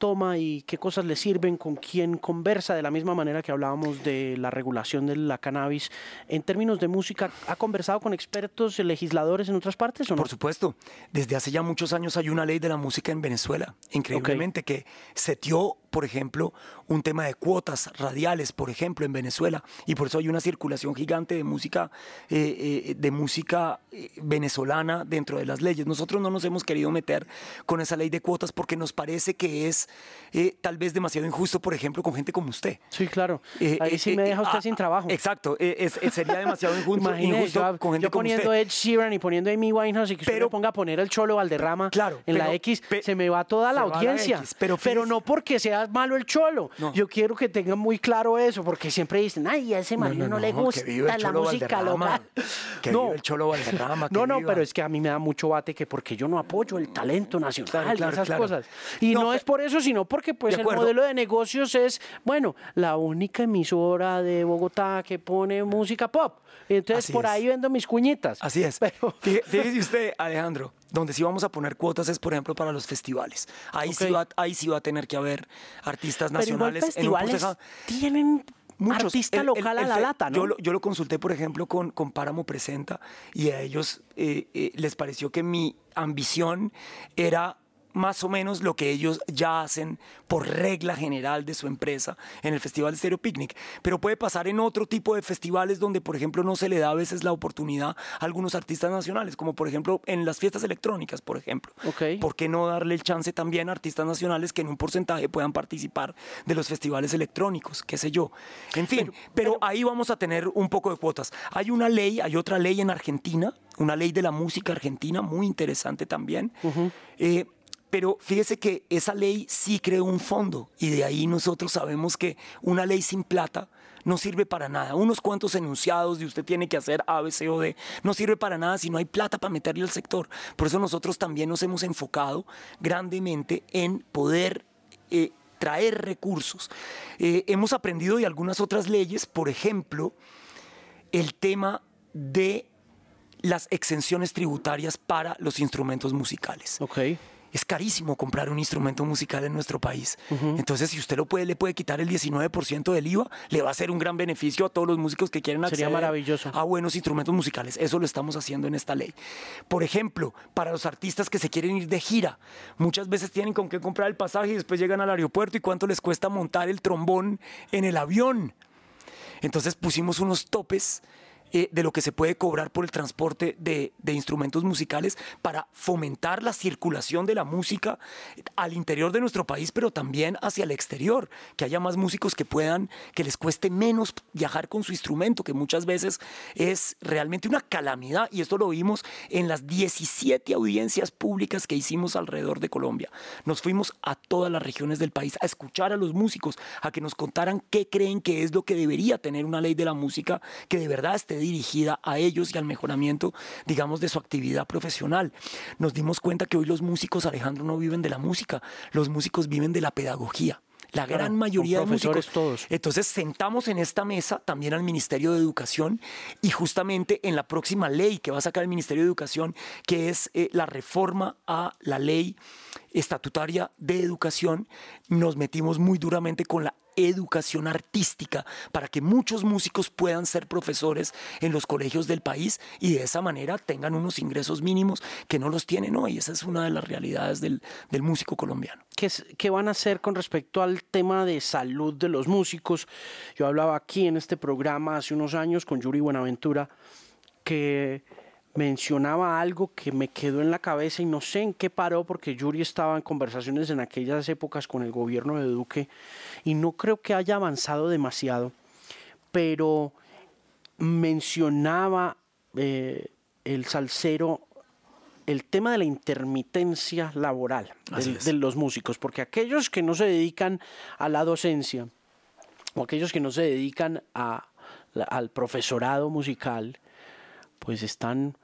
toma y qué cosas le sirven, con quién conversa, de la misma manera que hablábamos de la regulación de la cannabis. En términos de música, ¿ha conversado con expertos, legisladores en otras partes o no? Por supuesto. Desde hace ya muchos años hay una ley de la música en Venezuela, increíblemente, que setió por ejemplo, un tema de cuotas radiales, por ejemplo, en Venezuela, y por eso hay una circulación gigante de música, eh, eh, de música eh, venezolana dentro de las leyes. Nosotros no nos hemos querido meter con esa ley de cuotas porque nos parece que es tal vez demasiado injusto, por ejemplo, con gente como usted. Sí, claro. Ahí sí me deja usted ah, sin trabajo. Exacto. sería demasiado injusto, injusto con gente yo poniendo Ed Sheeran y poniendo Amy Winehouse y que usted ponga a poner el cholo Valderrama claro, en la X, se me va toda la audiencia. pero, pero no porque sea malo el cholo. Yo quiero que tengan muy claro eso, porque siempre dicen, ay, a ese marido no, le gusta la música local. Que no. el cholo Valderrama. no, no, pero es que a mí me da mucho bate que porque yo no apoyo el talento nacional y esas cosas. Y no, es por eso, sino porque pues el modelo de negocios es, bueno, la única emisora de Bogotá que pone música pop. Entonces por ahí vendo mis cuñitas. Así es. Pero... Fíjese usted, Alejandro, donde sí vamos a poner cuotas es, por ejemplo, para los festivales. Ahí, sí, va, ahí sí va a tener que haber artistas nacionales. Pero festivales tienen Muchos. artista local a la lata, ¿no? Yo lo, consulté, por ejemplo, con, con Páramo Presenta y a ellos eh, eh, les pareció que mi ambición era más o menos lo que ellos ya hacen por regla general de su empresa en el Festival Stereo Picnic. Pero puede pasar en otro tipo de festivales donde, por ejemplo, no se le da a veces la oportunidad a algunos artistas nacionales, como por ejemplo en las fiestas electrónicas, por ejemplo. ¿Por qué no darle el chance también a artistas nacionales que en un porcentaje puedan participar de los festivales electrónicos, qué sé yo? En fin, pero, ahí vamos a tener un poco de cuotas. Hay una ley, hay otra ley en Argentina, una ley de la música argentina muy interesante también. Pero fíjese que esa ley sí creó un fondo y de ahí nosotros sabemos que una ley sin plata no sirve para nada. Unos cuantos enunciados de usted tiene que hacer A, B, C o D no sirve para nada si no hay plata para meterle al sector. Por eso nosotros también nos hemos enfocado grandemente en poder eh, traer recursos. Eh, hemos aprendido de algunas otras leyes, por ejemplo, el tema de las exenciones tributarias para los instrumentos musicales. Okay es carísimo comprar un instrumento musical en nuestro país. Entonces, si usted lo puede, le puede quitar el 19% del IVA, le va a hacer un gran beneficio a todos los músicos que quieren acceder maravilloso. a buenos instrumentos musicales. Eso lo estamos haciendo en esta ley. Por ejemplo, para los artistas que se quieren ir de gira, muchas veces tienen con qué comprar el pasaje y después llegan al aeropuerto y cuánto les cuesta montar el trombón en el avión. Entonces pusimos unos topes eh, de lo que se puede cobrar por el transporte de, instrumentos musicales para fomentar la circulación de la música al interior de nuestro país, pero también hacia el exterior, que haya más músicos que puedan, que les cueste menos viajar con su instrumento, que muchas veces es realmente una calamidad, y esto lo vimos en las 17 audiencias públicas que hicimos alrededor de Colombia. Nos fuimos a todas las regiones del país a escuchar a los músicos, a que nos contaran qué creen que es lo que debería tener una ley de la música que de verdad esté dirigida a ellos y al mejoramiento, digamos, de su actividad profesional. Nos dimos cuenta que hoy los músicos, Alejandro, no viven de la música, los músicos viven de la pedagogía. La gran mayoría de músicos. Todos. Entonces sentamos en esta mesa también al Ministerio de Educación y justamente en la próxima ley que va a sacar el Ministerio de Educación, que es eh, la reforma a la ley estatutaria de educación, nos metimos muy duramente con la educación artística para que muchos músicos puedan ser profesores en los colegios del país y de esa manera tengan unos ingresos mínimos que no los tienen hoy. Esa es una de las realidades del, músico colombiano. ¿Qué, ¿Qué, van a hacer con respecto al tema de salud de los músicos? Yo hablaba aquí en este programa hace unos años con Yuri Buenaventura que mencionaba algo que me quedó en la cabeza y no sé en qué paró porque Yuri estaba en conversaciones en aquellas épocas con el gobierno de Duque y no creo que haya avanzado demasiado, pero mencionaba eh, el salsero el tema de la intermitencia laboral de, los músicos, porque aquellos que no se dedican a la docencia o aquellos que no se dedican a, al profesorado musical, pues están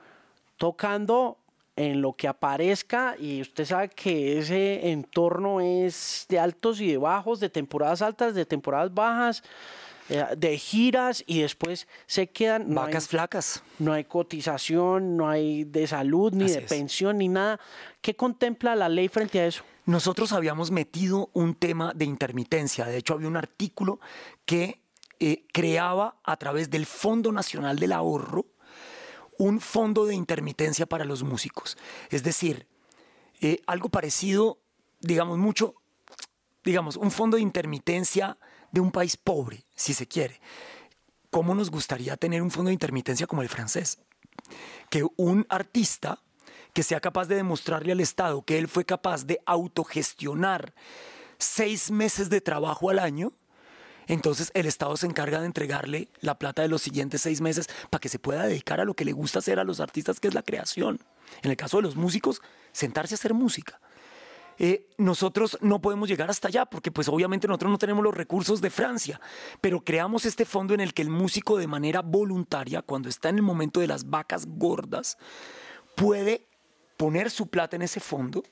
tocando en lo que aparezca y usted sabe que ese entorno es de altos y de bajos, de temporadas altas, de temporadas bajas, eh, de giras y después se quedan... Vacas flacas. No hay cotización, no hay de salud, ni de pensión, ni nada. ¿Qué contempla la ley frente a eso? Nosotros habíamos metido un tema de intermitencia. De hecho, había un artículo que eh, creaba a través del Fondo Nacional del Ahorro un fondo de intermitencia para los músicos. Es decir, eh, algo parecido, digamos, mucho, digamos, un fondo de intermitencia de un país pobre, si se quiere. ¿Cómo nos gustaría tener un fondo de intermitencia como el francés? Que un artista que sea capaz de demostrarle al Estado que él fue capaz de autogestionar seis meses de trabajo al año, entonces el Estado se encarga de entregarle la plata de los siguientes seis meses para que se pueda dedicar a lo que le gusta hacer a los artistas, que es la creación. En el caso de los músicos, sentarse a hacer música. Eh, nosotros no podemos llegar hasta allá porque pues obviamente nosotros no tenemos los recursos de Francia, pero creamos este fondo en el que el músico de manera voluntaria, cuando está en el momento de las vacas gordas, puede poner su plata en ese fondo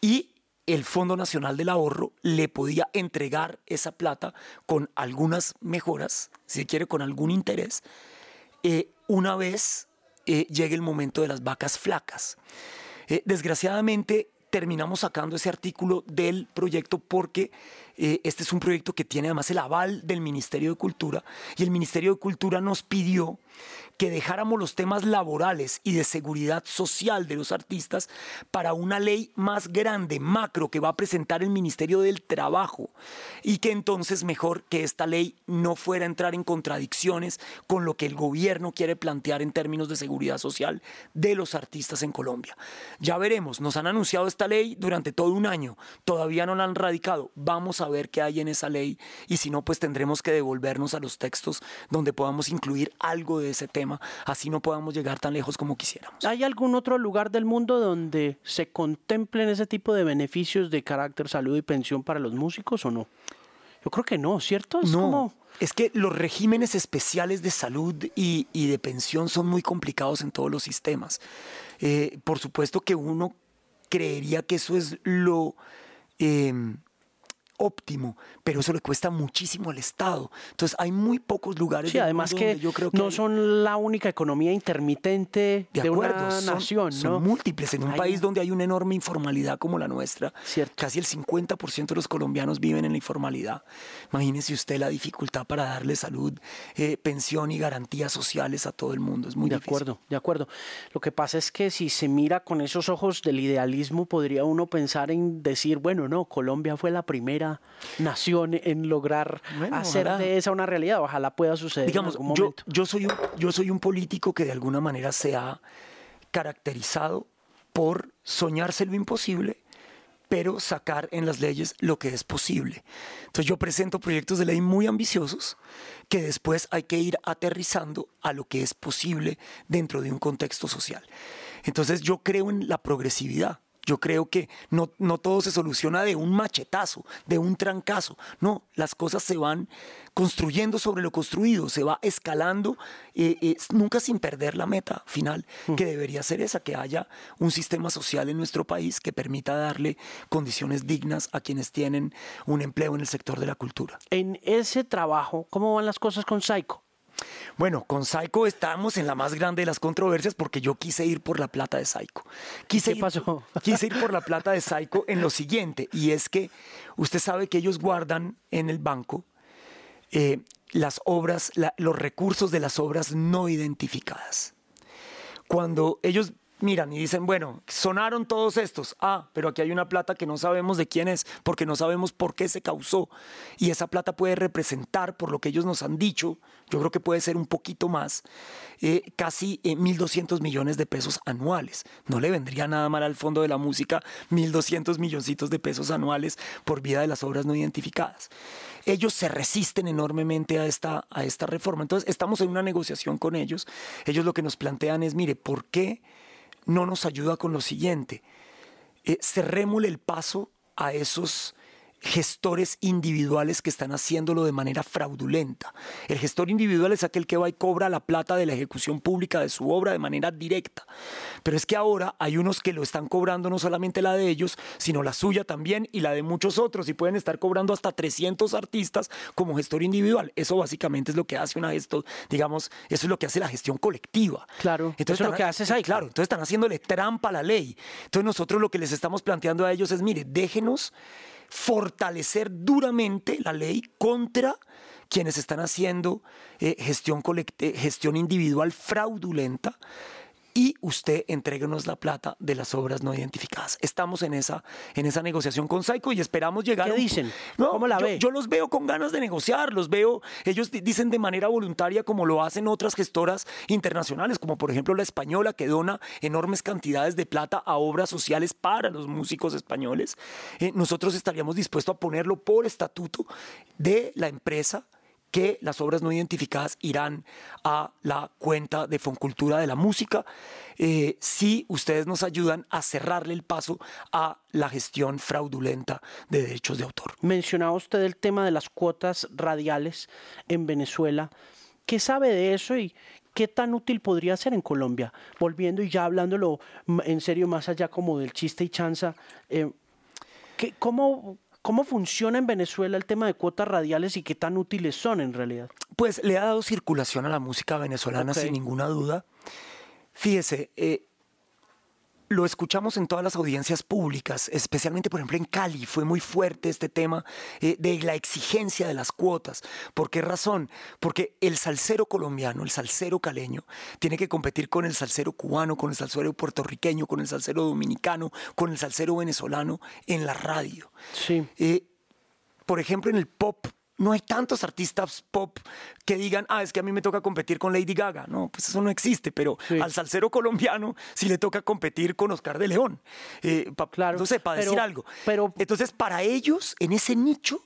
y el Fondo Nacional del Ahorro le podía entregar esa plata con algunas mejoras, si quiere, con algún interés, eh, una vez eh, llegue el momento de las vacas flacas. desgraciadamente, terminamos sacando ese artículo del proyecto porque eh, este es un proyecto que tiene además el aval del Ministerio de Cultura y el Ministerio de Cultura nos pidió que dejáramos los temas laborales y de seguridad social de los artistas para una ley más grande, macro, que va a presentar el Ministerio del Trabajo y que entonces mejor que esta ley no fuera a entrar en contradicciones con lo que el gobierno quiere plantear en términos de seguridad social de los artistas en Colombia. Ya veremos, nos han anunciado esta ley durante todo un año, todavía no la han radicado, vamos a ver qué hay en esa ley y si no, pues tendremos que devolvernos a los textos donde podamos incluir algo de ese tema, así no podamos llegar tan lejos como quisiéramos. ¿Hay algún otro lugar del mundo donde se contemplen ese tipo de beneficios de carácter salud y pensión para los músicos o no? Yo creo que no, ¿cierto? Es no, es que los regímenes especiales de salud y, de pensión son muy complicados en todos los sistemas. Eh, por supuesto que uno creería que eso es lo... Em, óptimo, pero eso le cuesta muchísimo al Estado. Entonces hay muy pocos lugares. Sí, además que, yo creo que no son la única economía intermitente de, una nación, son múltiples. En un país donde hay una enorme informalidad como la nuestra, casi el 50% de los colombianos viven en la informalidad. Imagínese usted la dificultad para darle salud, eh, pensión y garantías sociales a todo el mundo. Es muy de difícil. acuerdo, de acuerdo. Lo que pasa es que si se mira con esos ojos del idealismo, podría uno pensar en decir, bueno, no, Colombia fue la primera nación en lograr hacer de esa una realidad. Ojalá pueda suceder Digamos, en algún momento. Yo, soy un, yo soy un político que de alguna manera se ha caracterizado por soñarse lo imposible pero sacar en las leyes lo que es posible. Entonces yo presento proyectos de ley muy ambiciosos que después hay que ir aterrizando a lo que es posible dentro de un contexto social. Entonces yo creo en la progresividad. Yo creo que no, todo se soluciona de un machetazo, de un trancazo. No, las cosas se van construyendo sobre lo construido, se va escalando, eh, eh, nunca sin perder la meta final, mm. que debería ser esa, que haya un sistema social en nuestro país que permita darle condiciones dignas a quienes tienen un empleo en el sector de la cultura. En ese trabajo, ¿cómo van las cosas con Psycho? Bueno, con Psycho estamos en la más grande de las controversias porque yo quise ir por la plata de Psycho. Quise ¿Qué pasó? quise ir por la plata de Psycho en lo siguiente, y es que usted sabe que ellos guardan en el banco eh, las obras, los recursos de las obras no identificadas. Cuando ellos miran y dicen, bueno, sonaron todos estos. Ah, pero aquí hay una plata que no sabemos de quién es, porque no sabemos por qué se causó. Y esa plata puede representar, por lo que ellos nos han dicho, yo creo que puede ser un poquito más, eh, casi 1.200 millones de pesos anuales. No le vendría nada mal al Fondo de la Música 1.200 milloncitos de pesos anuales por vida de las obras no identificadas ellos se resisten enormemente a esta, a esta reforma. Entonces, estamos en una negociación con ellos. Ellos lo que nos plantean es, mire, ¿por qué no nos ayuda con lo siguiente? Eh, cerrémosle el paso a esos gestores individuales que están haciéndolo de manera fraudulenta. El gestor individual es aquel que va y cobra la plata de la ejecución pública de su obra de manera directa. Pero es que ahora hay unos que lo están cobrando no solamente la de ellos, sino la suya también y la de muchos otros y pueden estar cobrando hasta 300 artistas como gestor individual. Eso básicamente es lo que hace una gestión, digamos, eso es lo que hace la gestión colectiva. Claro, entonces eso es lo que hace ahí. Claro, entonces están haciéndole trampa a la ley. Entonces nosotros lo que les estamos planteando a ellos es, mire, déjenos fortalecer duramente la ley contra quienes están haciendo eh, gestión, gestión individual fraudulenta y usted entréguenos la plata de las obras no identificadas. Estamos en esa, en esa negociación con Saico y esperamos llegar ¿Qué dicen? ¿Cómo la yo, ve? Yo los veo con ganas de negociar, los veo, ellos dicen de manera voluntaria como lo hacen otras gestoras internacionales, como por ejemplo la española que dona enormes cantidades de plata a obras sociales para los músicos españoles. Eh, nosotros estaríamos dispuestos a ponerlo por estatuto de la empresa que las obras no identificadas irán a la cuenta de Foncultura de la Música eh, si ustedes nos ayudan a cerrarle el paso a la gestión fraudulenta de derechos de autor. Mencionaba usted el tema de las cuotas radiales en Venezuela. ¿Qué sabe de eso y qué tan útil podría ser en Colombia? Volviendo y ya hablándolo en serio, más allá como del chiste y chanza, eh, ¿cómo, ¿Cómo funciona en Venezuela el tema de cuotas radiales y qué tan útiles son en realidad? Pues le ha dado circulación a la música venezolana sin ninguna duda. Fíjese, eh, lo escuchamos en todas las audiencias públicas, especialmente por ejemplo en Cali, fue muy fuerte este tema eh, de la exigencia de las cuotas. ¿Por qué razón? Porque el salsero colombiano, el salsero caleño, tiene que competir con el salsero cubano, con el salsero puertorriqueño, con el salsero dominicano, con el salsero venezolano en la radio. Sí. Eh, por ejemplo, en el pop no hay tantos artistas pop que digan, ah, es que a mí me toca competir con Lady Gaga. No, pues eso no existe, pero al salsero colombiano sí le toca competir con Oscar de León. Eh, claro, no sé, para decir algo. Pero, Entonces, para ellos, en ese nicho,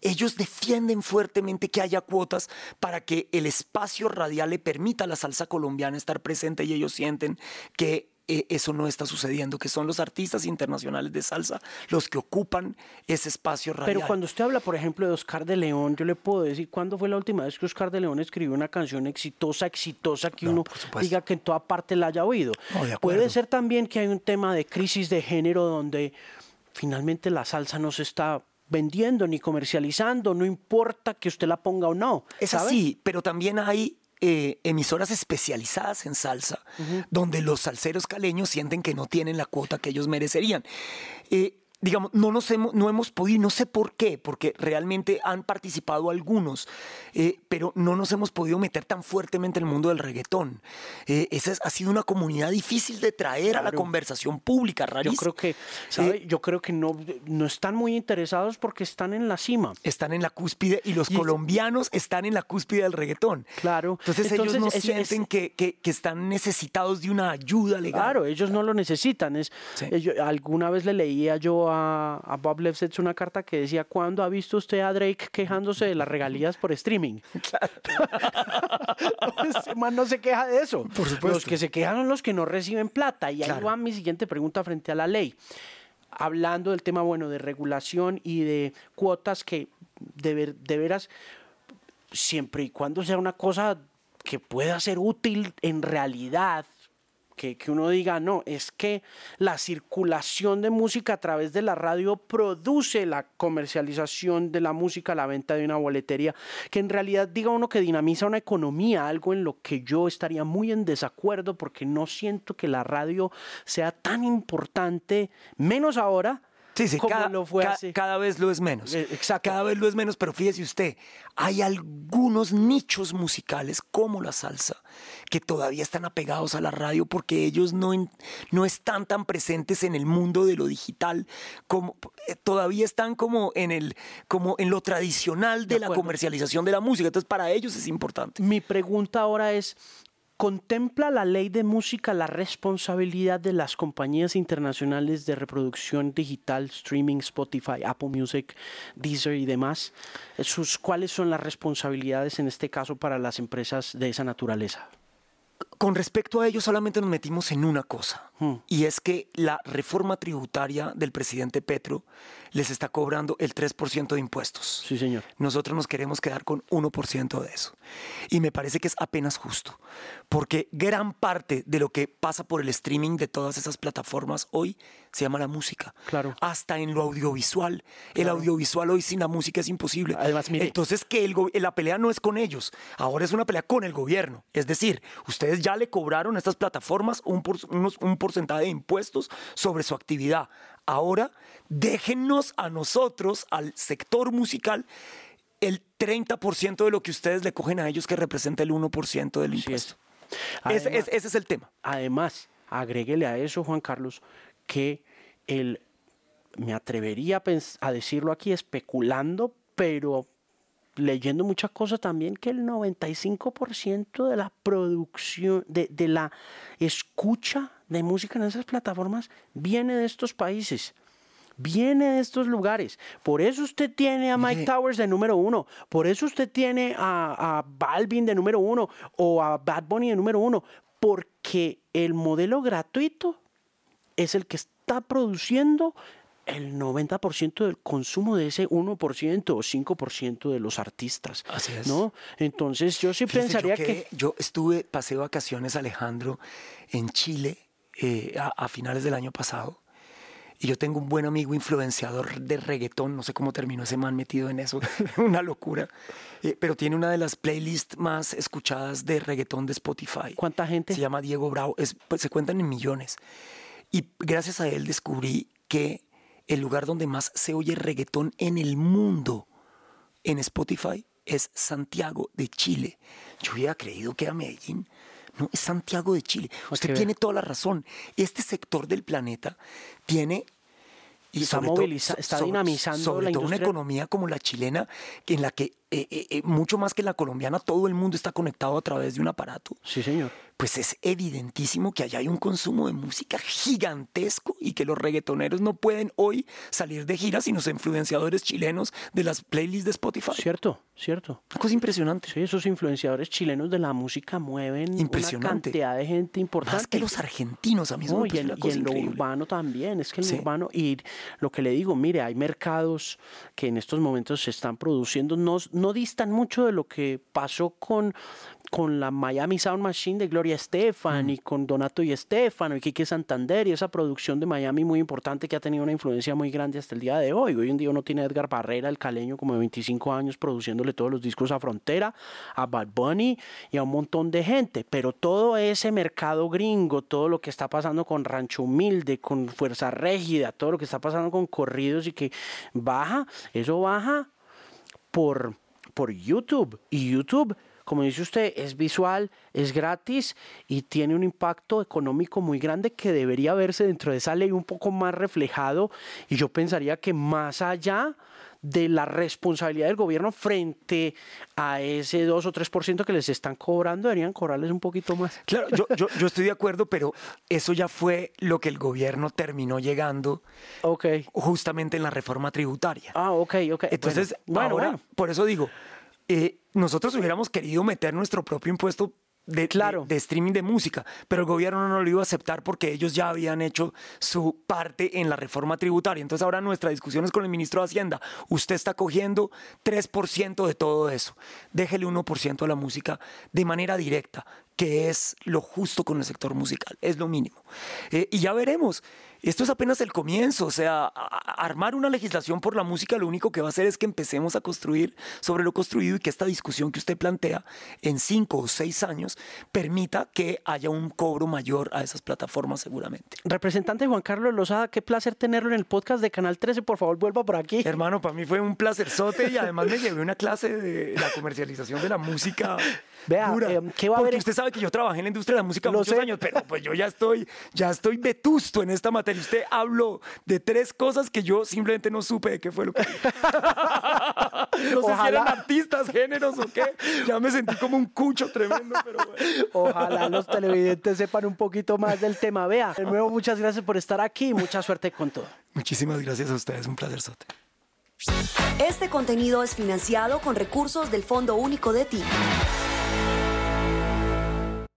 ellos defienden fuertemente que haya cuotas para que el espacio radial le permita a la salsa colombiana estar presente y ellos sienten que eh, eso no está sucediendo, que son los artistas internacionales de salsa los que ocupan ese espacio radial. Pero cuando usted habla, por ejemplo, de Oscar de León, yo le puedo decir, ¿cuándo fue la última vez que Oscar de León escribió una canción exitosa, exitosa, que uno diga que en toda parte la haya oído? Puede ser también que hay un tema de crisis de género donde finalmente la salsa no se está vendiendo ni comercializando, no importa que usted la ponga o no. Es así, pero también hay eh, emisoras especializadas en salsa, donde los salseros caleños sienten que no tienen la cuota que ellos merecerían. Eh, digamos, no nos hemos, no hemos podido, no sé por qué, porque realmente han participado algunos, eh, pero no nos hemos podido meter tan fuertemente en el mundo del reggaetón. Eh, esa ha sido una comunidad difícil de traer a la conversación pública, rarísimo. Yo creo que, ¿sabe? Yo creo que no, no están muy interesados porque están en la cima. Están en la cúspide y los colombianos están en la cúspide del reggaetón. Claro. Entonces, ellos no sienten que, que, están necesitados de una ayuda legal. Claro, ellos no lo necesitan. Es, alguna vez le leía yo a, Bob Lefsetz una carta que decía, ¿cuándo ha visto usted a Drake quejándose de las regalías por streaming? Más no se queja de eso. Por supuesto. Los que se quejan son los que no reciben plata. Y ahí va mi siguiente pregunta frente a la ley. Hablando del tema, bueno, de regulación y de cuotas que de, de veras, siempre y cuando sea una cosa que pueda ser útil en realidad que, uno diga, no, es que la circulación de música a través de la radio produce la comercialización de la música, la venta de una boletería, que en realidad diga uno que dinamiza una economía, algo en lo que yo estaría muy en desacuerdo porque no siento que la radio sea tan importante, menos ahora, Sí, sí, como cada, lo fue ca- hace. cada vez lo es menos. Eh, exacto. Cada vez lo es menos, pero fíjese usted, hay algunos nichos musicales como la salsa que todavía están apegados a la radio porque ellos no, no están tan presentes en el mundo de lo digital, como eh, todavía están como en el como en lo tradicional de, De la comercialización de la música. Entonces, para ellos es importante. Mi pregunta ahora es, ¿contempla la ley de música la responsabilidad de las compañías internacionales de reproducción digital, streaming, Spotify, Apple Music, Deezer y demás? Sus, ¿Cuáles son las responsabilidades en este caso para las empresas de esa naturaleza? Con respecto a ello, solamente nos metimos en una cosa, Hmm. y es que la reforma tributaria del presidente Petro les está cobrando el 3% de impuestos. Sí, señor. Nosotros nos queremos quedar con 1% de eso. Y me parece que es apenas justo, porque gran parte de lo que pasa por el streaming de todas esas plataformas hoy se llama la música. Claro. Hasta en lo audiovisual. El audiovisual hoy sin la música es imposible. Además, mire- Entonces que el la pelea no es con ellos, ahora es una pelea con el gobierno. Es decir, ustedes ya le cobraron a estas plataformas un, por- unos- un porcentaje de impuestos sobre su actividad. Ahora déjennos a nosotros, al sector musical, el 30% de lo que ustedes le cogen a ellos que representa el 1% del impuesto. es. Ese, Además- es- ese es el tema. Además, agréguele a eso, Juan Carlos, que el, me atrevería a decirlo aquí especulando, pero leyendo muchas cosas también, que el 95% de la producción, de, de la escucha de música en esas plataformas viene de estos países. Viene de estos lugares. Por eso usted tiene a Mike. Towers de número uno. Por eso usted tiene a, a Balvin de número uno o a Bad Bunny de número uno. Porque el modelo gratuito es el que está produciendo el 90% del consumo de ese 1% o 5% de los artistas. Así es. ¿no? Entonces yo sí Fíjese, pensaría yo que... Yo estuve, pasé vacaciones, Alejandro, en Chile eh, a, a finales del año pasado. Y yo tengo un buen amigo influenciador de reggaetón, no sé cómo terminó ese man metido en eso, una locura. Eh, pero tiene una de las playlists más escuchadas de reggaetón de Spotify. ¿Cuánta gente? Se llama Diego Bravo, es, pues, se cuentan en millones. Y gracias a él descubrí que el lugar donde más se oye reggaetón en el mundo en Spotify es Santiago de Chile. Yo hubiera creído que era Medellín. No, es Santiago de Chile. Usted tiene toda la razón. Este sector del planeta tiene... Y Está sobre todo- está sobre- dinamizando sobre la todo una economía como la chilena, en la que eh, eh, eh, mucho más que la colombiana, todo el mundo está conectado a través de un aparato Sí, señor. pues es evidentísimo que allá hay un consumo de música gigantesco y que los reggaetoneros no pueden hoy salir de gira sin los influenciadores chilenos de las playlists de Spotify. Cierto, cierto. Una cosa impresionante. Sí, esos influenciadores chilenos de la música mueven una cantidad de gente importante. Más que los argentinos, a mí No, y, en, una y cosa en lo urbano también, es que el Sí. urbano, y lo que le digo, mire, hay mercados que en estos momentos se están produciendo, no, no distan mucho de lo que pasó con, con la Miami Sound Machine de Gloria Estefan Mm. y con Donato y Estefano y Kike Santander y esa producción de Miami muy importante que ha tenido una influencia muy grande hasta el día de hoy. Hoy en día uno tiene a Edgar Barrera, el caleño, como de 25 años produciéndole todos los discos a Frontera, a Bad Bunny y a un montón de gente, pero todo ese mercado gringo, todo lo que está pasando con Rancho Humilde, con Fuerza Régida, todo lo que está pasando con corridos y que baja, eso baja por, por YouTube. Y YouTube, como dice usted, es visual, es gratis y tiene un impacto económico muy grande que debería verse dentro de esa ley un poco más reflejado. Y yo pensaría que más allá de la responsabilidad del gobierno frente a ese 2 o 3% que les están cobrando, deberían cobrarles un poquito más. Claro, yo, yo, yo estoy de acuerdo, pero eso ya fue lo que el gobierno terminó llegando Ok. justamente en la reforma tributaria. Ah, ok, ok. Entonces, bueno, ahora, bueno. por eso digo, eh, nosotros hubiéramos querido meter nuestro propio impuesto de, Claro. de- de streaming de música, pero el gobierno no lo iba a aceptar porque ellos ya habían hecho su parte en la reforma tributaria. Entonces ahora nuestra discusión es con el ministro de Hacienda. Usted está cogiendo 3% de todo eso. Déjele 1% a la música de manera directa, que es lo justo con el sector musical, es lo mínimo. Eh, y ya veremos. Esto es apenas el comienzo, o sea, armar una legislación por la música lo único que va a hacer es que empecemos a construir sobre lo construido y que esta discusión que usted plantea en cinco o seis años permita que haya un cobro mayor a esas plataformas seguramente. Representante Juan Carlos Lozada, qué placer tenerlo en el podcast de Canal 13, por favor vuelva por aquí. Hermano, para mí fue un placerzote y además me llevé una clase de la comercialización de la música. Vea, eh, ¿qué va a Porque usted sabe que yo trabajé en la industria de la música muchos años, pero pues yo ya estoy, ya estoy vetusto en esta materia. Usted habló de tres cosas que yo simplemente no supe de qué fue lo que. no sé si eran artistas, géneros o qué. Ya me sentí como un cucho tremendo, pero Ojalá los televidentes sepan un poquito más del tema. Vea, de nuevo, muchas gracias por estar aquí y mucha suerte con todo. Muchísimas gracias a ustedes, un placer, Sote. Este contenido es financiado con recursos del Fondo Único de Ti.